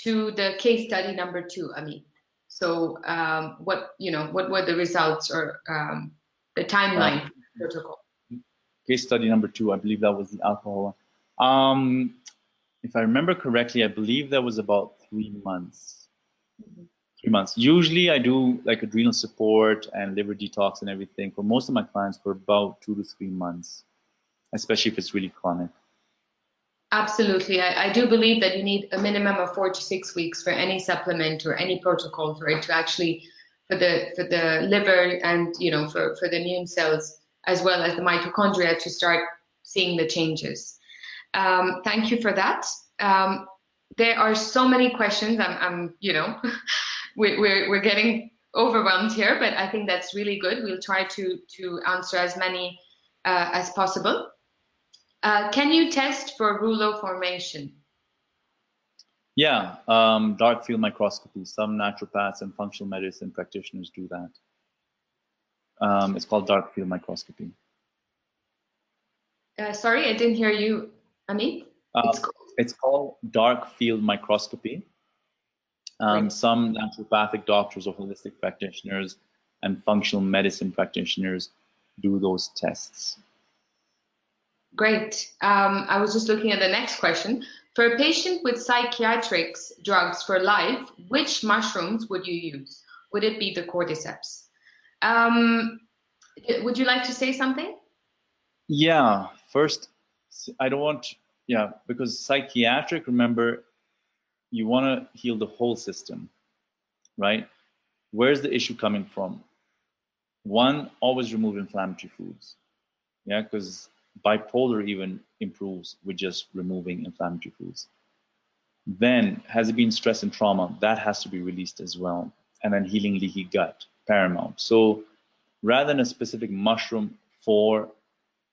to the case study number two, Amit? So um, what you know, what were the results or um, the timeline uh, protocol? Case study number two, I believe that was the alcohol. Um, if I remember correctly, I believe that was about three months. Mm-hmm. Three months. Usually, I do like adrenal support and liver detox and everything for most of my clients for about two to three months, especially if it's really chronic. Absolutely. I, I, do believe that you need a minimum of four to six weeks for any supplement or any protocol for it to actually, for the for the liver and you know for, for the immune cells as well as the mitochondria to start seeing the changes. Um, thank you for that. Um, there are so many questions. I'm, I'm you know, [LAUGHS] we're, we're, we're getting overwhelmed here, but I think that's really good. We'll try to, to answer as many uh, as possible. Uh, can you test for rouleau formation? Yeah, um, dark field microscopy. Some naturopaths and functional medicine practitioners do that. Um, it's called dark field microscopy. Uh, sorry, I didn't hear you, Amit. Uh, it's, called? it's, called? dark field microscopy. Um, some naturopathic doctors or holistic practitioners and functional medicine practitioners do those tests. Great. Um, I was just looking at the next question. For a patient with psychiatric drugs for life, which mushrooms would you use? Would it be the cordyceps? Um, would you like to say something? Yeah. First, I don't want, yeah, because psychiatric, remember, you want to heal the whole system, right? Where's the issue coming from? One, always remove inflammatory foods. Yeah, because bipolar even improves with just removing inflammatory foods. Then, has it been stress and trauma? That has to be released as well. And then healing leaky gut, paramount. So rather than a specific mushroom for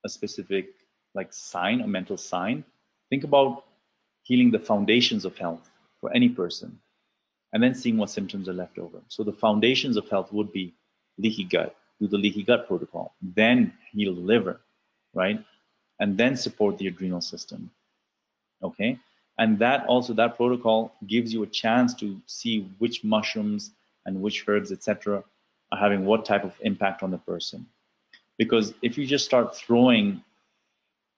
a specific like sign, a mental sign, think about healing the foundations of health for any person and then seeing what symptoms are left over. So the foundations of health would be leaky gut, do the leaky gut protocol, then heal the liver, right? And then support the adrenal system. Okay. And that also that protocol gives you a chance to see which mushrooms and which herbs, etc., are having what type of impact on the person. Because if you just start throwing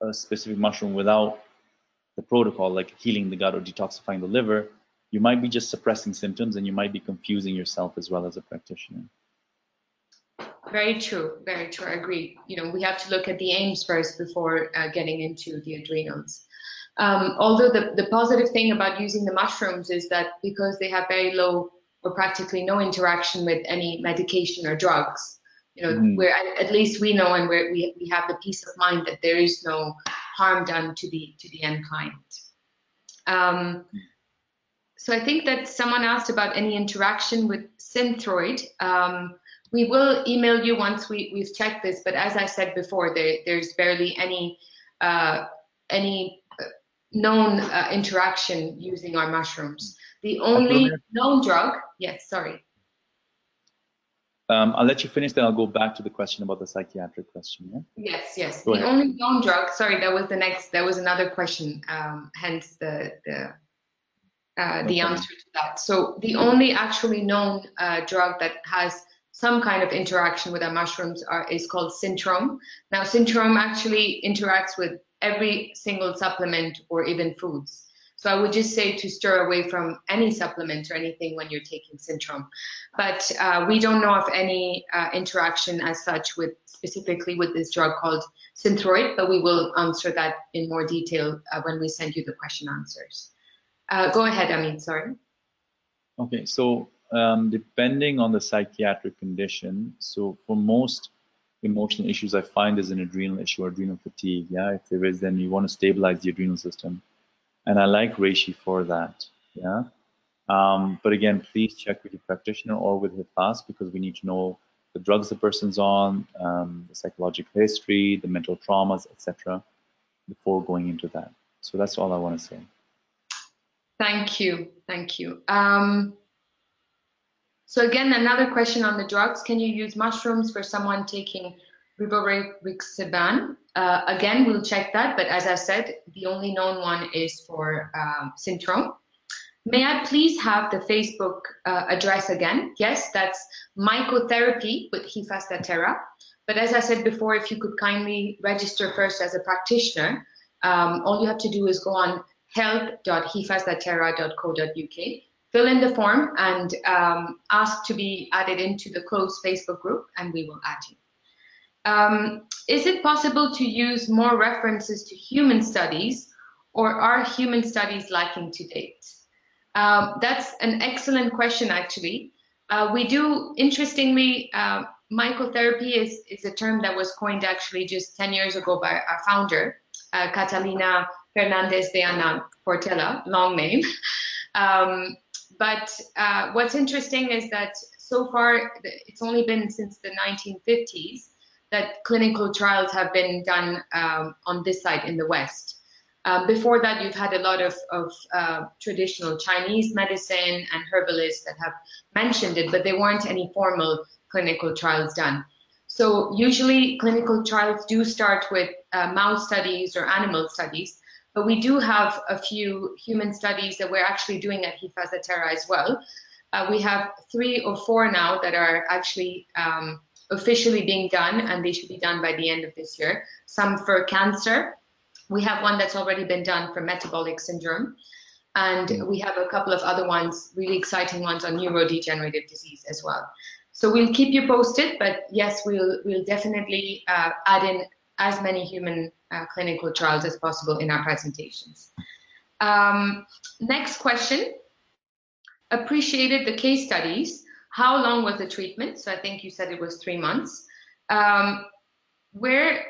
a specific mushroom without the protocol, like healing the gut or detoxifying the liver, you might be just suppressing symptoms and you might be confusing yourself as well as a practitioner. Very true, very true. I agree. You know, we have to look at the aims first before uh, getting into the adrenals. Um, although the, the positive thing about using the mushrooms is that because they have very low or practically no interaction with any medication or drugs, you know, mm-hmm. where at least we know and where we, we have the peace of mind that there is no harm done to the to the end client. Um, so I think that someone asked about any interaction with Synthroid. Um, we will email you once we, we've checked this, but as I said before, there, there's barely any uh, any uh, known uh, interaction using our mushrooms. The only known drug, yes, sorry. Um, I'll let you finish, then I'll go back to the question about the psychiatric question. Yeah? Yes, yes. Go the ahead. only known drug, sorry, that was the next, that was another question, um, hence the, the, uh, the okay. answer to that. So the only actually known uh, drug that has some kind of interaction with our mushrooms are, is called Sintrom. Now, Sintrom actually interacts with every single supplement or even foods. So I would just say to stir away from any supplement or anything when you're taking Sintrom. But uh, we don't know of any uh, interaction as such with specifically with this drug called Synthroid, but we will answer that in more detail uh, when we send you the question answers. Uh, go ahead, Amit, sorry. Okay, so um, depending on the psychiatric condition. So for most emotional issues, I find is an adrenal issue or adrenal fatigue. Yeah, if there is, then you want to stabilize the adrenal system, and I like reishi for that. Yeah, um, but again, please check with your practitioner or with HIFAS because we need to know the drugs the person's on, um, the psychological history, the mental traumas, etc., before going into that. So that's all I want to say. Thank you, thank you. Um, so again, another question on the drugs. Can you use mushrooms for someone taking rivaroxaban? Uh, again, we'll check that, but as I said, the only known one is for um, Sintrom. May I please have the Facebook uh, address again? Yes, that's mycotherapy with Hifas But as I said before, if you could kindly register first as a practitioner, um, all you have to do is go on health.hifasdaterra.co.uk fill in the form and um, ask to be added into the closed Facebook group, and we will add you. Um, is it possible to use more references to human studies, or are human studies lacking to date? Um, that's an excellent question, actually. Uh, we do, interestingly, uh, mycotherapy is, is a term that was coined actually just 10 years ago by our founder, uh, Catalina Fernandez de Ana Portela, long name. [LAUGHS] Um, but uh, what's interesting is that so far, it's only been since the 1950s that clinical trials have been done um, on this side in the West. Um, before that, you've had a lot of, of uh, traditional Chinese medicine and herbalists that have mentioned it, but there weren't any formal clinical trials done. So usually clinical trials do start with uh, mouse studies or animal studies, but we do have a few human studies that we're actually doing at Hifas da Terra as well. Uh, we have three or four now that are actually um, officially being done, and they should be done by the end of this year. Some for cancer. We have one that's already been done for metabolic syndrome. And we have a couple of other ones, really exciting ones on neurodegenerative disease as well. So we'll keep you posted, but yes, we'll we'll definitely uh, add in as many human uh, clinical trials as possible in our presentations. Um, next question. Appreciated the case studies. How long was the treatment? So I think you said it was three months. Um, where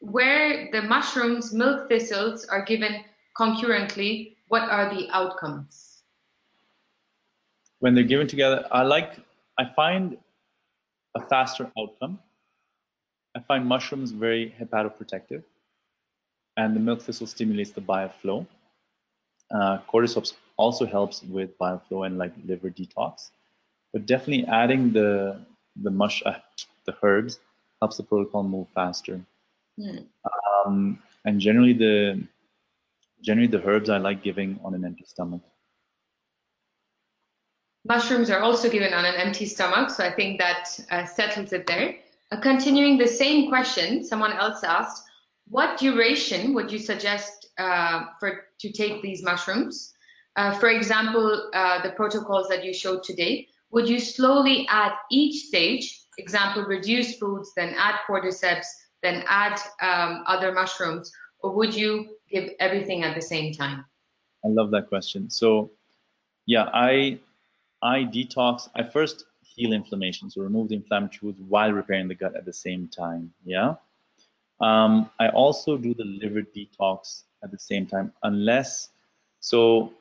where the mushrooms, milk thistles are given concurrently, what are the outcomes? When they're given together, I like, I find a faster outcome. I find mushrooms very hepatoprotective, and the milk thistle stimulates the bile flow. Uh, cordyceps also helps with bile flow and like liver detox, but definitely adding the the mush uh, the herbs helps the protocol move faster. Hmm. Um, and generally the generally the herbs I like giving on an empty stomach. Mushrooms are also given on an empty stomach, so I think that uh, settles it there. Uh, continuing the same question, someone else asked, what duration would you suggest uh, for to take these mushrooms? Uh, for example, uh, the protocols that you showed today, would you slowly add each stage, example, reduce foods, then add cordyceps, then add um, other mushrooms, or would you give everything at the same time? I love that question. So, yeah, I I detox. I first heal inflammation, so remove the inflammatory foods while repairing the gut at the same time. Yeah. Um, I also do the liver detox at the same time, unless so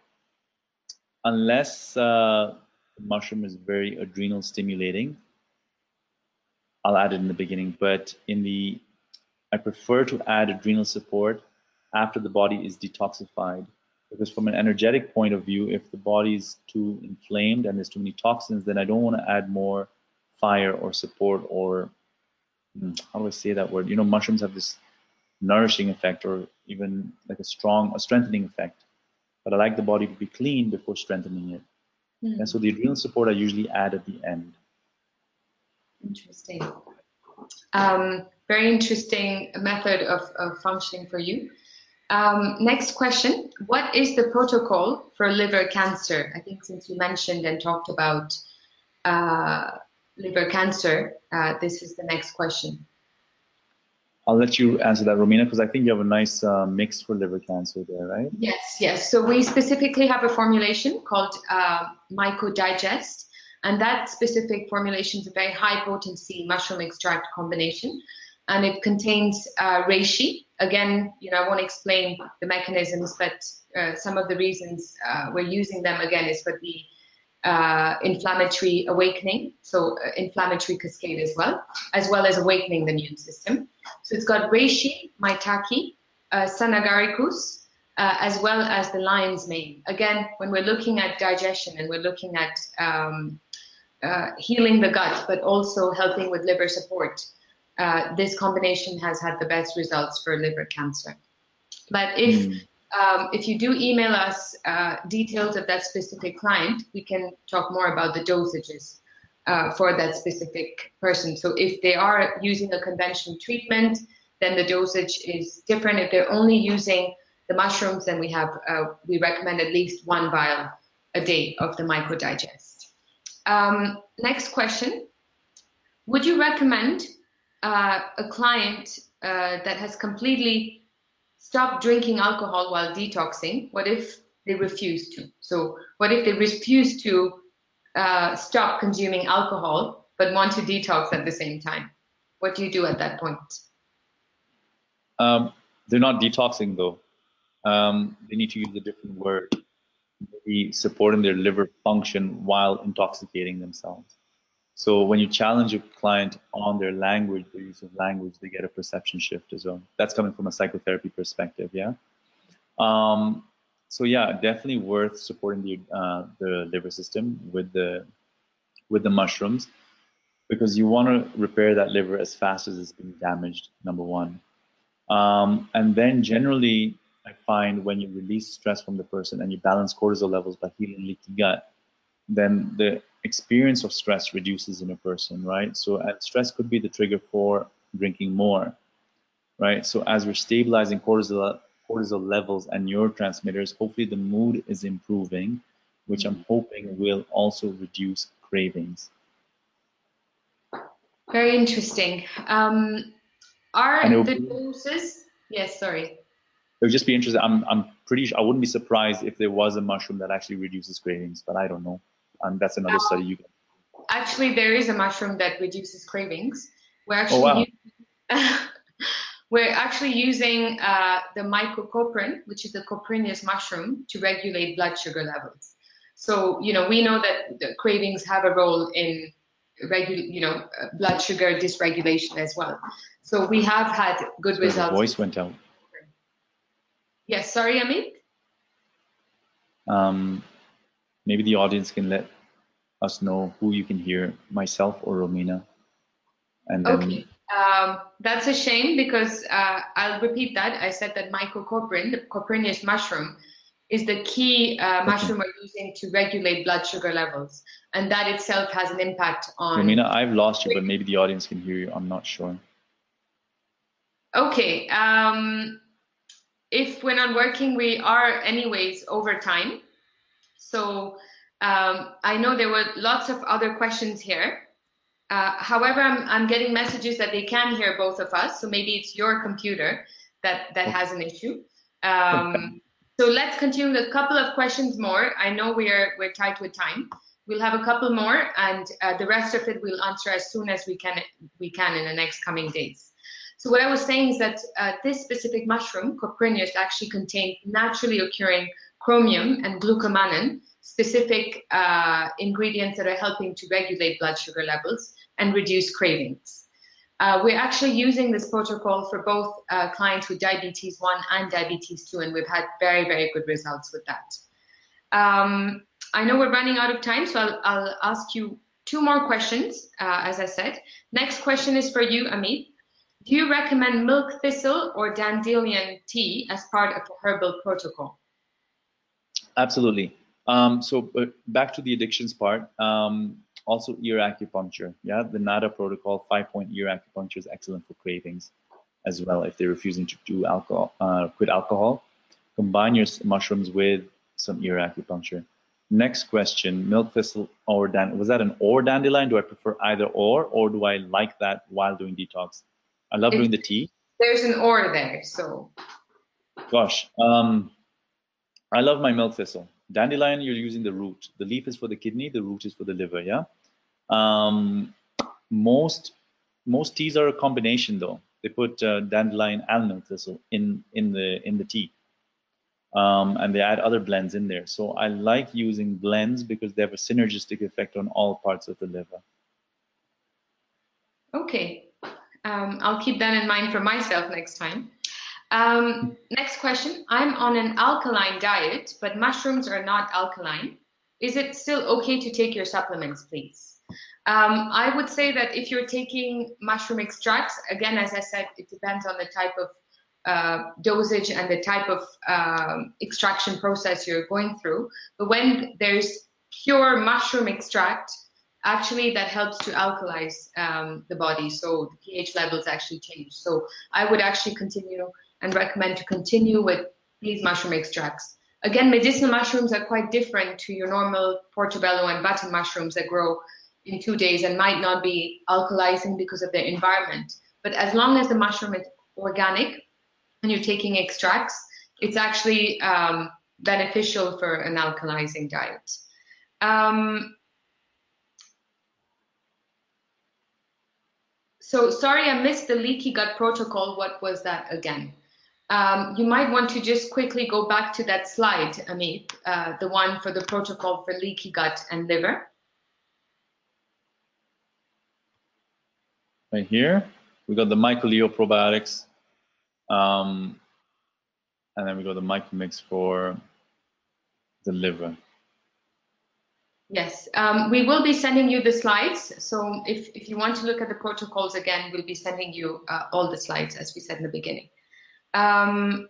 unless uh, mushroom is very adrenal stimulating, I'll add it in the beginning. But in the I prefer to add adrenal support after the body is detoxified because from an energetic point of view, if the body is too inflamed and there's too many toxins, then I don't want to add more fire or support or hmm, how do I say that word? You know, mushrooms have this nourishing effect or even like a strong, a strengthening effect. But I like the body to be clean before strengthening it. Mm. And so the adrenal support I usually add at the end. Interesting. Um, very interesting method of, of functioning for you. Um, next question. What is the protocol for liver cancer? I think since you mentioned and talked about uh, liver cancer, uh, this is the next question. I'll let you answer that, Romina, because I think you have a nice uh, mix for liver cancer there, right? Yes, yes. So we specifically have a formulation called uh, MycoDigest, and that specific formulation is a very high potency mushroom extract combination, and it contains uh, reishi. Again, you know, I won't explain the mechanisms, but uh, some of the reasons uh, we're using them again is for the uh, inflammatory awakening, so uh, inflammatory cascade as well, as well as awakening the immune system. So it's got reishi, maitake, uh, sanagaricus, uh, as well as the lion's mane. Again, when we're looking at digestion and we're looking at um, healing the gut, but also helping with liver support, uh, this combination has had the best results for liver cancer. But if mm um, if you do email us uh, details of that specific client, we can talk more about the dosages uh, for that specific person. So if they are using a conventional treatment, then the dosage is different. If they're only using the mushrooms, then we have uh, we recommend at least one vial a day of the MycoDigest. Um, next question: Would you recommend uh, a client uh, that has completely stopped drinking alcohol while detoxing? What if they refuse to? So, what if they refuse to uh, stop consuming alcohol but want to detox at the same time? What do you do at that point? Um, they're not detoxing though. Um, they need to use a different word. Maybe supporting their liver function while intoxicating themselves. So when you challenge a client on their language, their use of language, they get a perception shift as well. That's coming from a psychotherapy perspective, yeah. Um, so yeah, definitely worth supporting the uh, the liver system with the with the mushrooms because you want to repair that liver as fast as it's being damaged. Number one, um, and then generally, I find when you release stress from the person and you balance cortisol levels by healing leaky gut, then the experience of stress reduces in a person, right? So, and stress could be the trigger for drinking more, right? So, as we're stabilizing cortisol, cortisol levels and neurotransmitters, hopefully the mood is improving, which I'm hoping will also reduce cravings. Very interesting. Um, are the doses? Yes, sorry. It would just be interesting. I'm, I'm pretty sure I wouldn't be surprised if there was a mushroom that actually reduces cravings, but I don't know and that's another study you can. Actually, there is a mushroom that reduces cravings. We're actually oh, wow. using, [LAUGHS] we're actually using uh, the mycocoprin, which is the Coprinus mushroom, to regulate blood sugar levels. So you know we know that the cravings have a role in regu- you know blood sugar dysregulation as well. So we have had good results. Voice went out. Yes, sorry, Amit. Um, maybe the audience can let us know who you can hear, myself or Romina. And then, okay. Um, that's a shame because uh, I'll repeat that. I said that mycocoprin, the Coprinus mushroom, is the key uh, mushroom we're using to regulate blood sugar levels. And that itself has an impact on. Romina, I've lost you, but maybe the audience can hear you. I'm not sure. Okay. Um, if we're not working, we are anyways over time. So um, I know there were lots of other questions here. Uh, however, I'm, I'm getting messages that they can hear both of us, so maybe it's your computer that, that has an issue. Um, [LAUGHS] so let's continue with a couple of questions more. I know we're, we're tight with time. We'll have a couple more, and uh, the rest of it we'll answer as soon as we can, we can in the next coming days. So what I was saying is that uh, this specific mushroom, Coprinus, actually contains naturally occurring chromium and glucomannan, specific uh, ingredients that are helping to regulate blood sugar levels and reduce cravings. Uh, we're actually using this protocol for both uh, clients with diabetes 1 and diabetes 2, and we've had very, very good results with that. Um, I know we're running out of time, so I'll, I'll ask you two more questions, uh, as I said. Next question is for you, Amit. Do you recommend milk thistle or dandelion tea as part of a herbal protocol? Absolutely. Um, so back to the addictions part. Um, also ear acupuncture. Yeah, the NADA protocol, five-point ear acupuncture is excellent for cravings as well. If they're refusing to do alcohol, uh, quit alcohol, combine your mushrooms with some ear acupuncture. Next question: milk thistle or dan? Was that an or dandelion? Do I prefer either or, or do I like that while doing detox? I love doing the tea. There's an or there, so. Gosh, um, I love my milk thistle. Dandelion, you're using the root. The leaf is for the kidney, the root is for the liver, yeah? Um, most most teas are a combination though. They put uh, dandelion and milk thistle in, in, the, in the tea. Um, and they add other blends in there. So I like using blends because they have a synergistic effect on all parts of the liver. Okay, um, I'll keep that in mind for myself next time. Um, next question. I'm on an alkaline diet, but mushrooms are not alkaline. Is it still okay to take your supplements, please? Um, I would say that if you're taking mushroom extracts, again, as I said, it depends on the type of uh, dosage and the type of um, extraction process you're going through. But when there's pure mushroom extract, actually that helps to alkalize um, the body. So the pH levels actually change. So I would actually continue and recommend to continue with these mushroom extracts. Again, medicinal mushrooms are quite different to your normal portobello and button mushrooms that grow in two days and might not be alkalizing because of their environment. But as long as the mushroom is organic and you're taking extracts, it's actually um, beneficial for an alkalizing diet. Um, so sorry, I missed the leaky gut protocol. What was that again? Um, you might want to just quickly go back to that slide, Amit, uh, the one for the protocol for leaky gut and liver. Right here, we got the mycoleo probiotics, um, and then we got the mycomix for the liver. Yes, um, we will be sending you the slides. So if, if you want to look at the protocols again, we'll be sending you uh, all the slides as we said in the beginning. Um,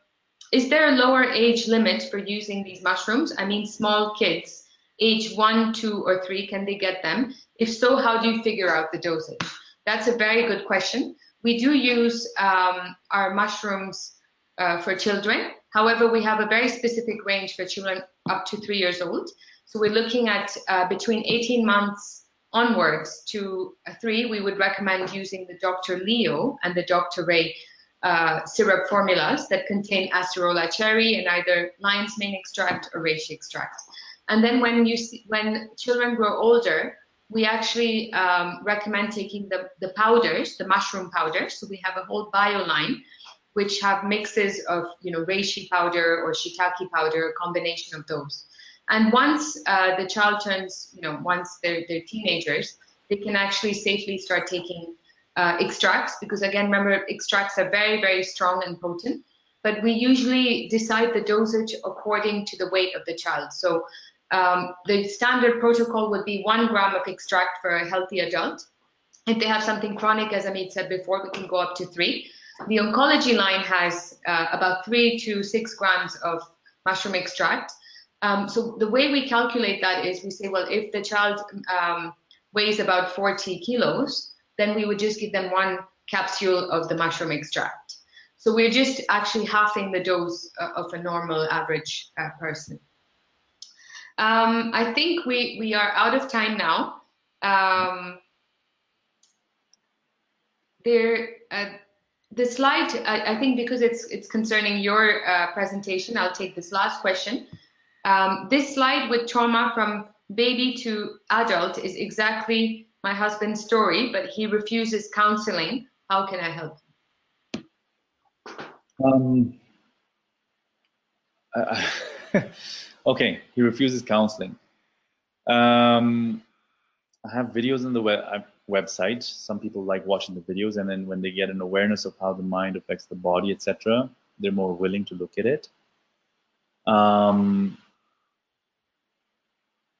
is there a lower age limit for using these mushrooms? I mean, small kids, age one, two, or three, can they get them? If so, how do you figure out the dosage? That's a very good question. We do use um, our mushrooms uh, for children. However, we have a very specific range for children up to three years old. So we're looking at uh, between 18 months onwards to three, we would recommend using the Dr. Leo and the Dr. Ray uh, syrup formulas that contain acerola cherry and either lion's mane extract or reishi extract. And then when you see, when children grow older, we actually um, recommend taking the, the powders, the mushroom powders. So we have a whole bio line which have mixes of you know reishi powder or shiitake powder, a combination of those. And once uh, the child turns, you know, once they're, they're teenagers, they can actually safely start taking uh, extracts because again, remember extracts are very, very strong and potent, but we usually decide the dosage according to the weight of the child. So um, the standard protocol would be one gram of extract for a healthy adult. If they have something chronic, as Amit said before, we can go up to three. The oncology line has uh, about three to six grams of mushroom extract. Um, so the way we calculate that is we say, well, if the child um, weighs about 40 kilos, then we would just give them one capsule of the mushroom extract. So we're just actually halving the dose uh, of a normal average uh, person. Um, I think we, we are out of time now. Um, there, uh, the slide, I, I, think because it's, it's concerning your uh, presentation, I'll take this last question. Um, this slide with trauma from baby to adult is exactly my husband's story, but he refuses counseling. How can I help? Um, uh, [LAUGHS] okay, he refuses counseling. Um, I have videos on the web, uh, website. Some people like watching the videos, and then when they get an awareness of how the mind affects the body, etc., they're more willing to look at it. Um,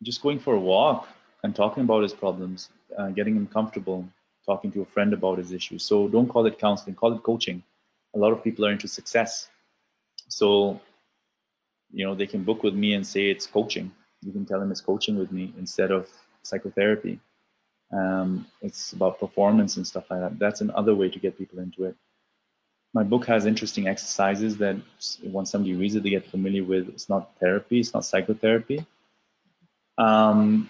just going for a walk and talking about his problems, uh, getting him comfortable, talking to a friend about his issues. So don't call it counseling, call it coaching. A lot of people are into success. So, you know, they can book with me and say it's coaching. You can tell them it's coaching with me instead of psychotherapy. Um, it's about performance and stuff like that. That's another way to get people into it. My book has interesting exercises that once somebody reads it, they get familiar with. It's not therapy, it's not psychotherapy um,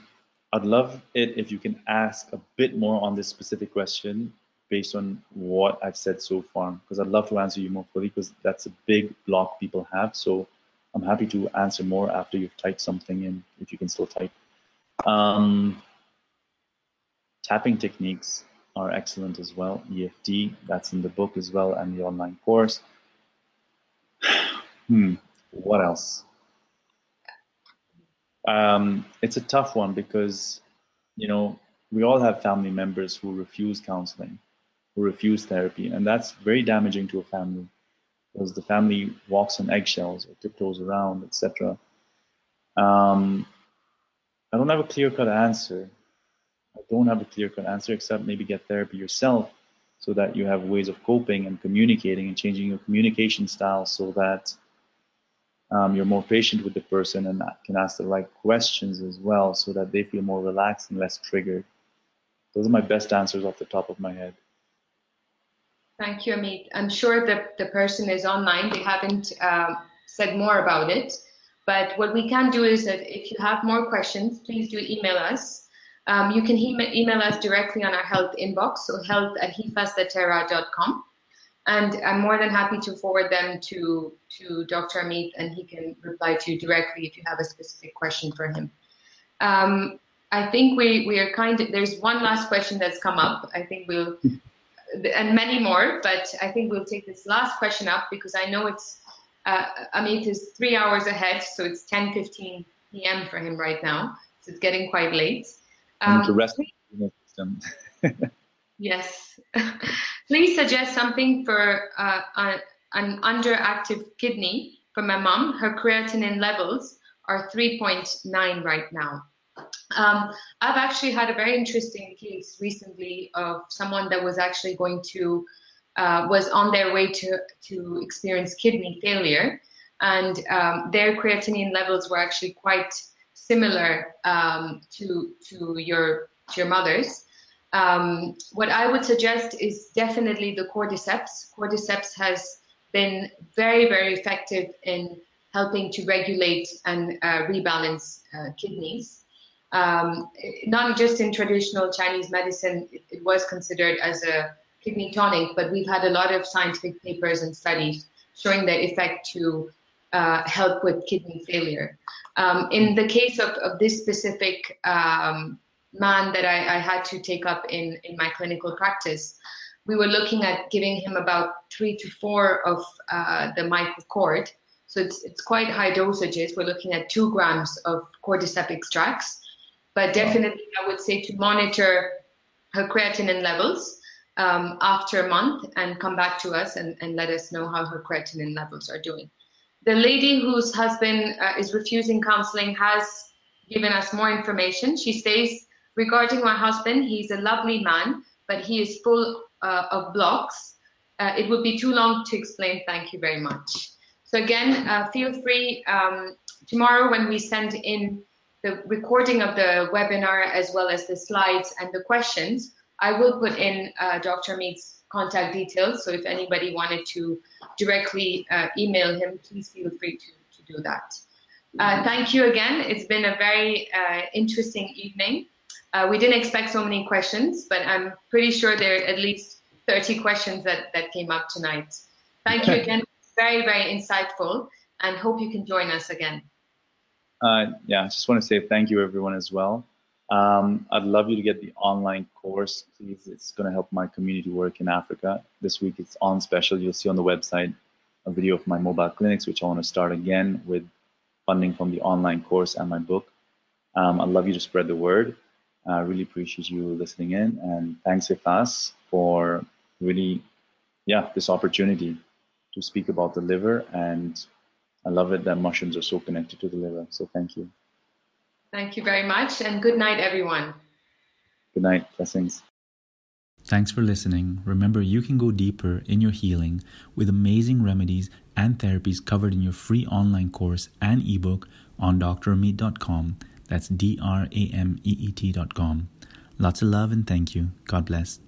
I'd love it if you can ask a bit more on this specific question based on what I've said so far, because I'd love to answer you more fully, because that's a big block people have. So I'm happy to answer more after you've typed something in, if you can still type. Um, tapping techniques are excellent as well. EFT, that's in the book as well, and the online course. [SIGHS] hmm, what else? Um, it's a tough one because, you know, we all have family members who refuse counseling, who refuse therapy, and that's very damaging to a family because the family walks on eggshells or tiptoes around, etc. Um, I don't have a clear-cut answer. I don't have a clear-cut answer except maybe get therapy yourself so that you have ways of coping and communicating and changing your communication style so that um, you're more patient with the person and can ask the right questions as well so that they feel more relaxed and less triggered. Those are my best answers off the top of my head. Thank you, Amit. I'm sure that the person is online. They haven't uh, said more about it. But what we can do is that if you have more questions, please do email us. Um, you can email us directly on our health inbox, so health at hifasdaterra.com and I'm more than happy to forward them to to Dr. Amit, and he can reply to you directly if you have a specific question for him. Um, I think we we are kind of there's one last question that's come up. I think we'll [LAUGHS] and many more. But I think we'll take this last question up because I know it's uh, Amit is three hours ahead, so it's 10:15 p.m. for him right now. So it's getting quite late. Um, to rest system. [LAUGHS] yes. [LAUGHS] Please suggest something for uh, an underactive kidney for my mom. Her creatinine levels are 3.9 right now. Um, I've actually had a very interesting case recently of someone that was actually going to uh, was on their way to to experience kidney failure, and um, their creatinine levels were actually quite similar um, to to your to your mother's. Um, what I would suggest is definitely the cordyceps. Cordyceps has been very very effective in helping to regulate and uh, rebalance uh, kidneys. Um, not just in traditional Chinese medicine, it, was considered as a kidney tonic, but we've had a lot of scientific papers and studies showing the effect to uh, help with kidney failure. Um, in the case of, of this specific um, man that I, I, had to take up in, in my clinical practice, we were looking at giving him about three to four of uh, the mycocort so it's, it's quite high dosages. We're looking at two grams of cordyceps extracts. But definitely, I would say to monitor her creatinine levels um, after a month and come back to us and, and let us know how her creatinine levels are doing. The lady whose husband uh, is refusing counseling has given us more information. She says, regarding my husband, he's a lovely man, but he is full uh, of blocks. Uh, it would be too long to explain. Thank you very much. So again, uh, feel free um, tomorrow when we send in the recording of the webinar as well as the slides and the questions, I will put in uh, Dr. Amit's contact details. So if anybody wanted to directly uh, email him, please feel free to, to do that. Uh, thank you again. It's been a very interesting evening. Uh, we didn't expect so many questions, but I'm pretty sure there are at least 30 questions that, that came up tonight. Thank you again very, very insightful and hope you can join us again. Uh, yeah, I just want to say thank you everyone as well. Um, I'd love you to get the online course, please. It's going to help my community work in Africa. This week it's on special. You'll see on the website a video of my mobile clinics, which I want to start again with funding from the online course and my book. Um, I'd love you to spread the word. I really appreciate you listening in. And thanks, Ifas, for really, yeah, this opportunity to speak about the liver and I love it that mushrooms are so connected to the liver. So thank you. Thank you very much and good night everyone. Good night. Blessings. Thanks for listening. Remember, you can go deeper in your healing with amazing remedies and therapies covered in your free online course and ebook on drameet.com. That's D R A M E E T.com. Lots of love and thank you. God bless.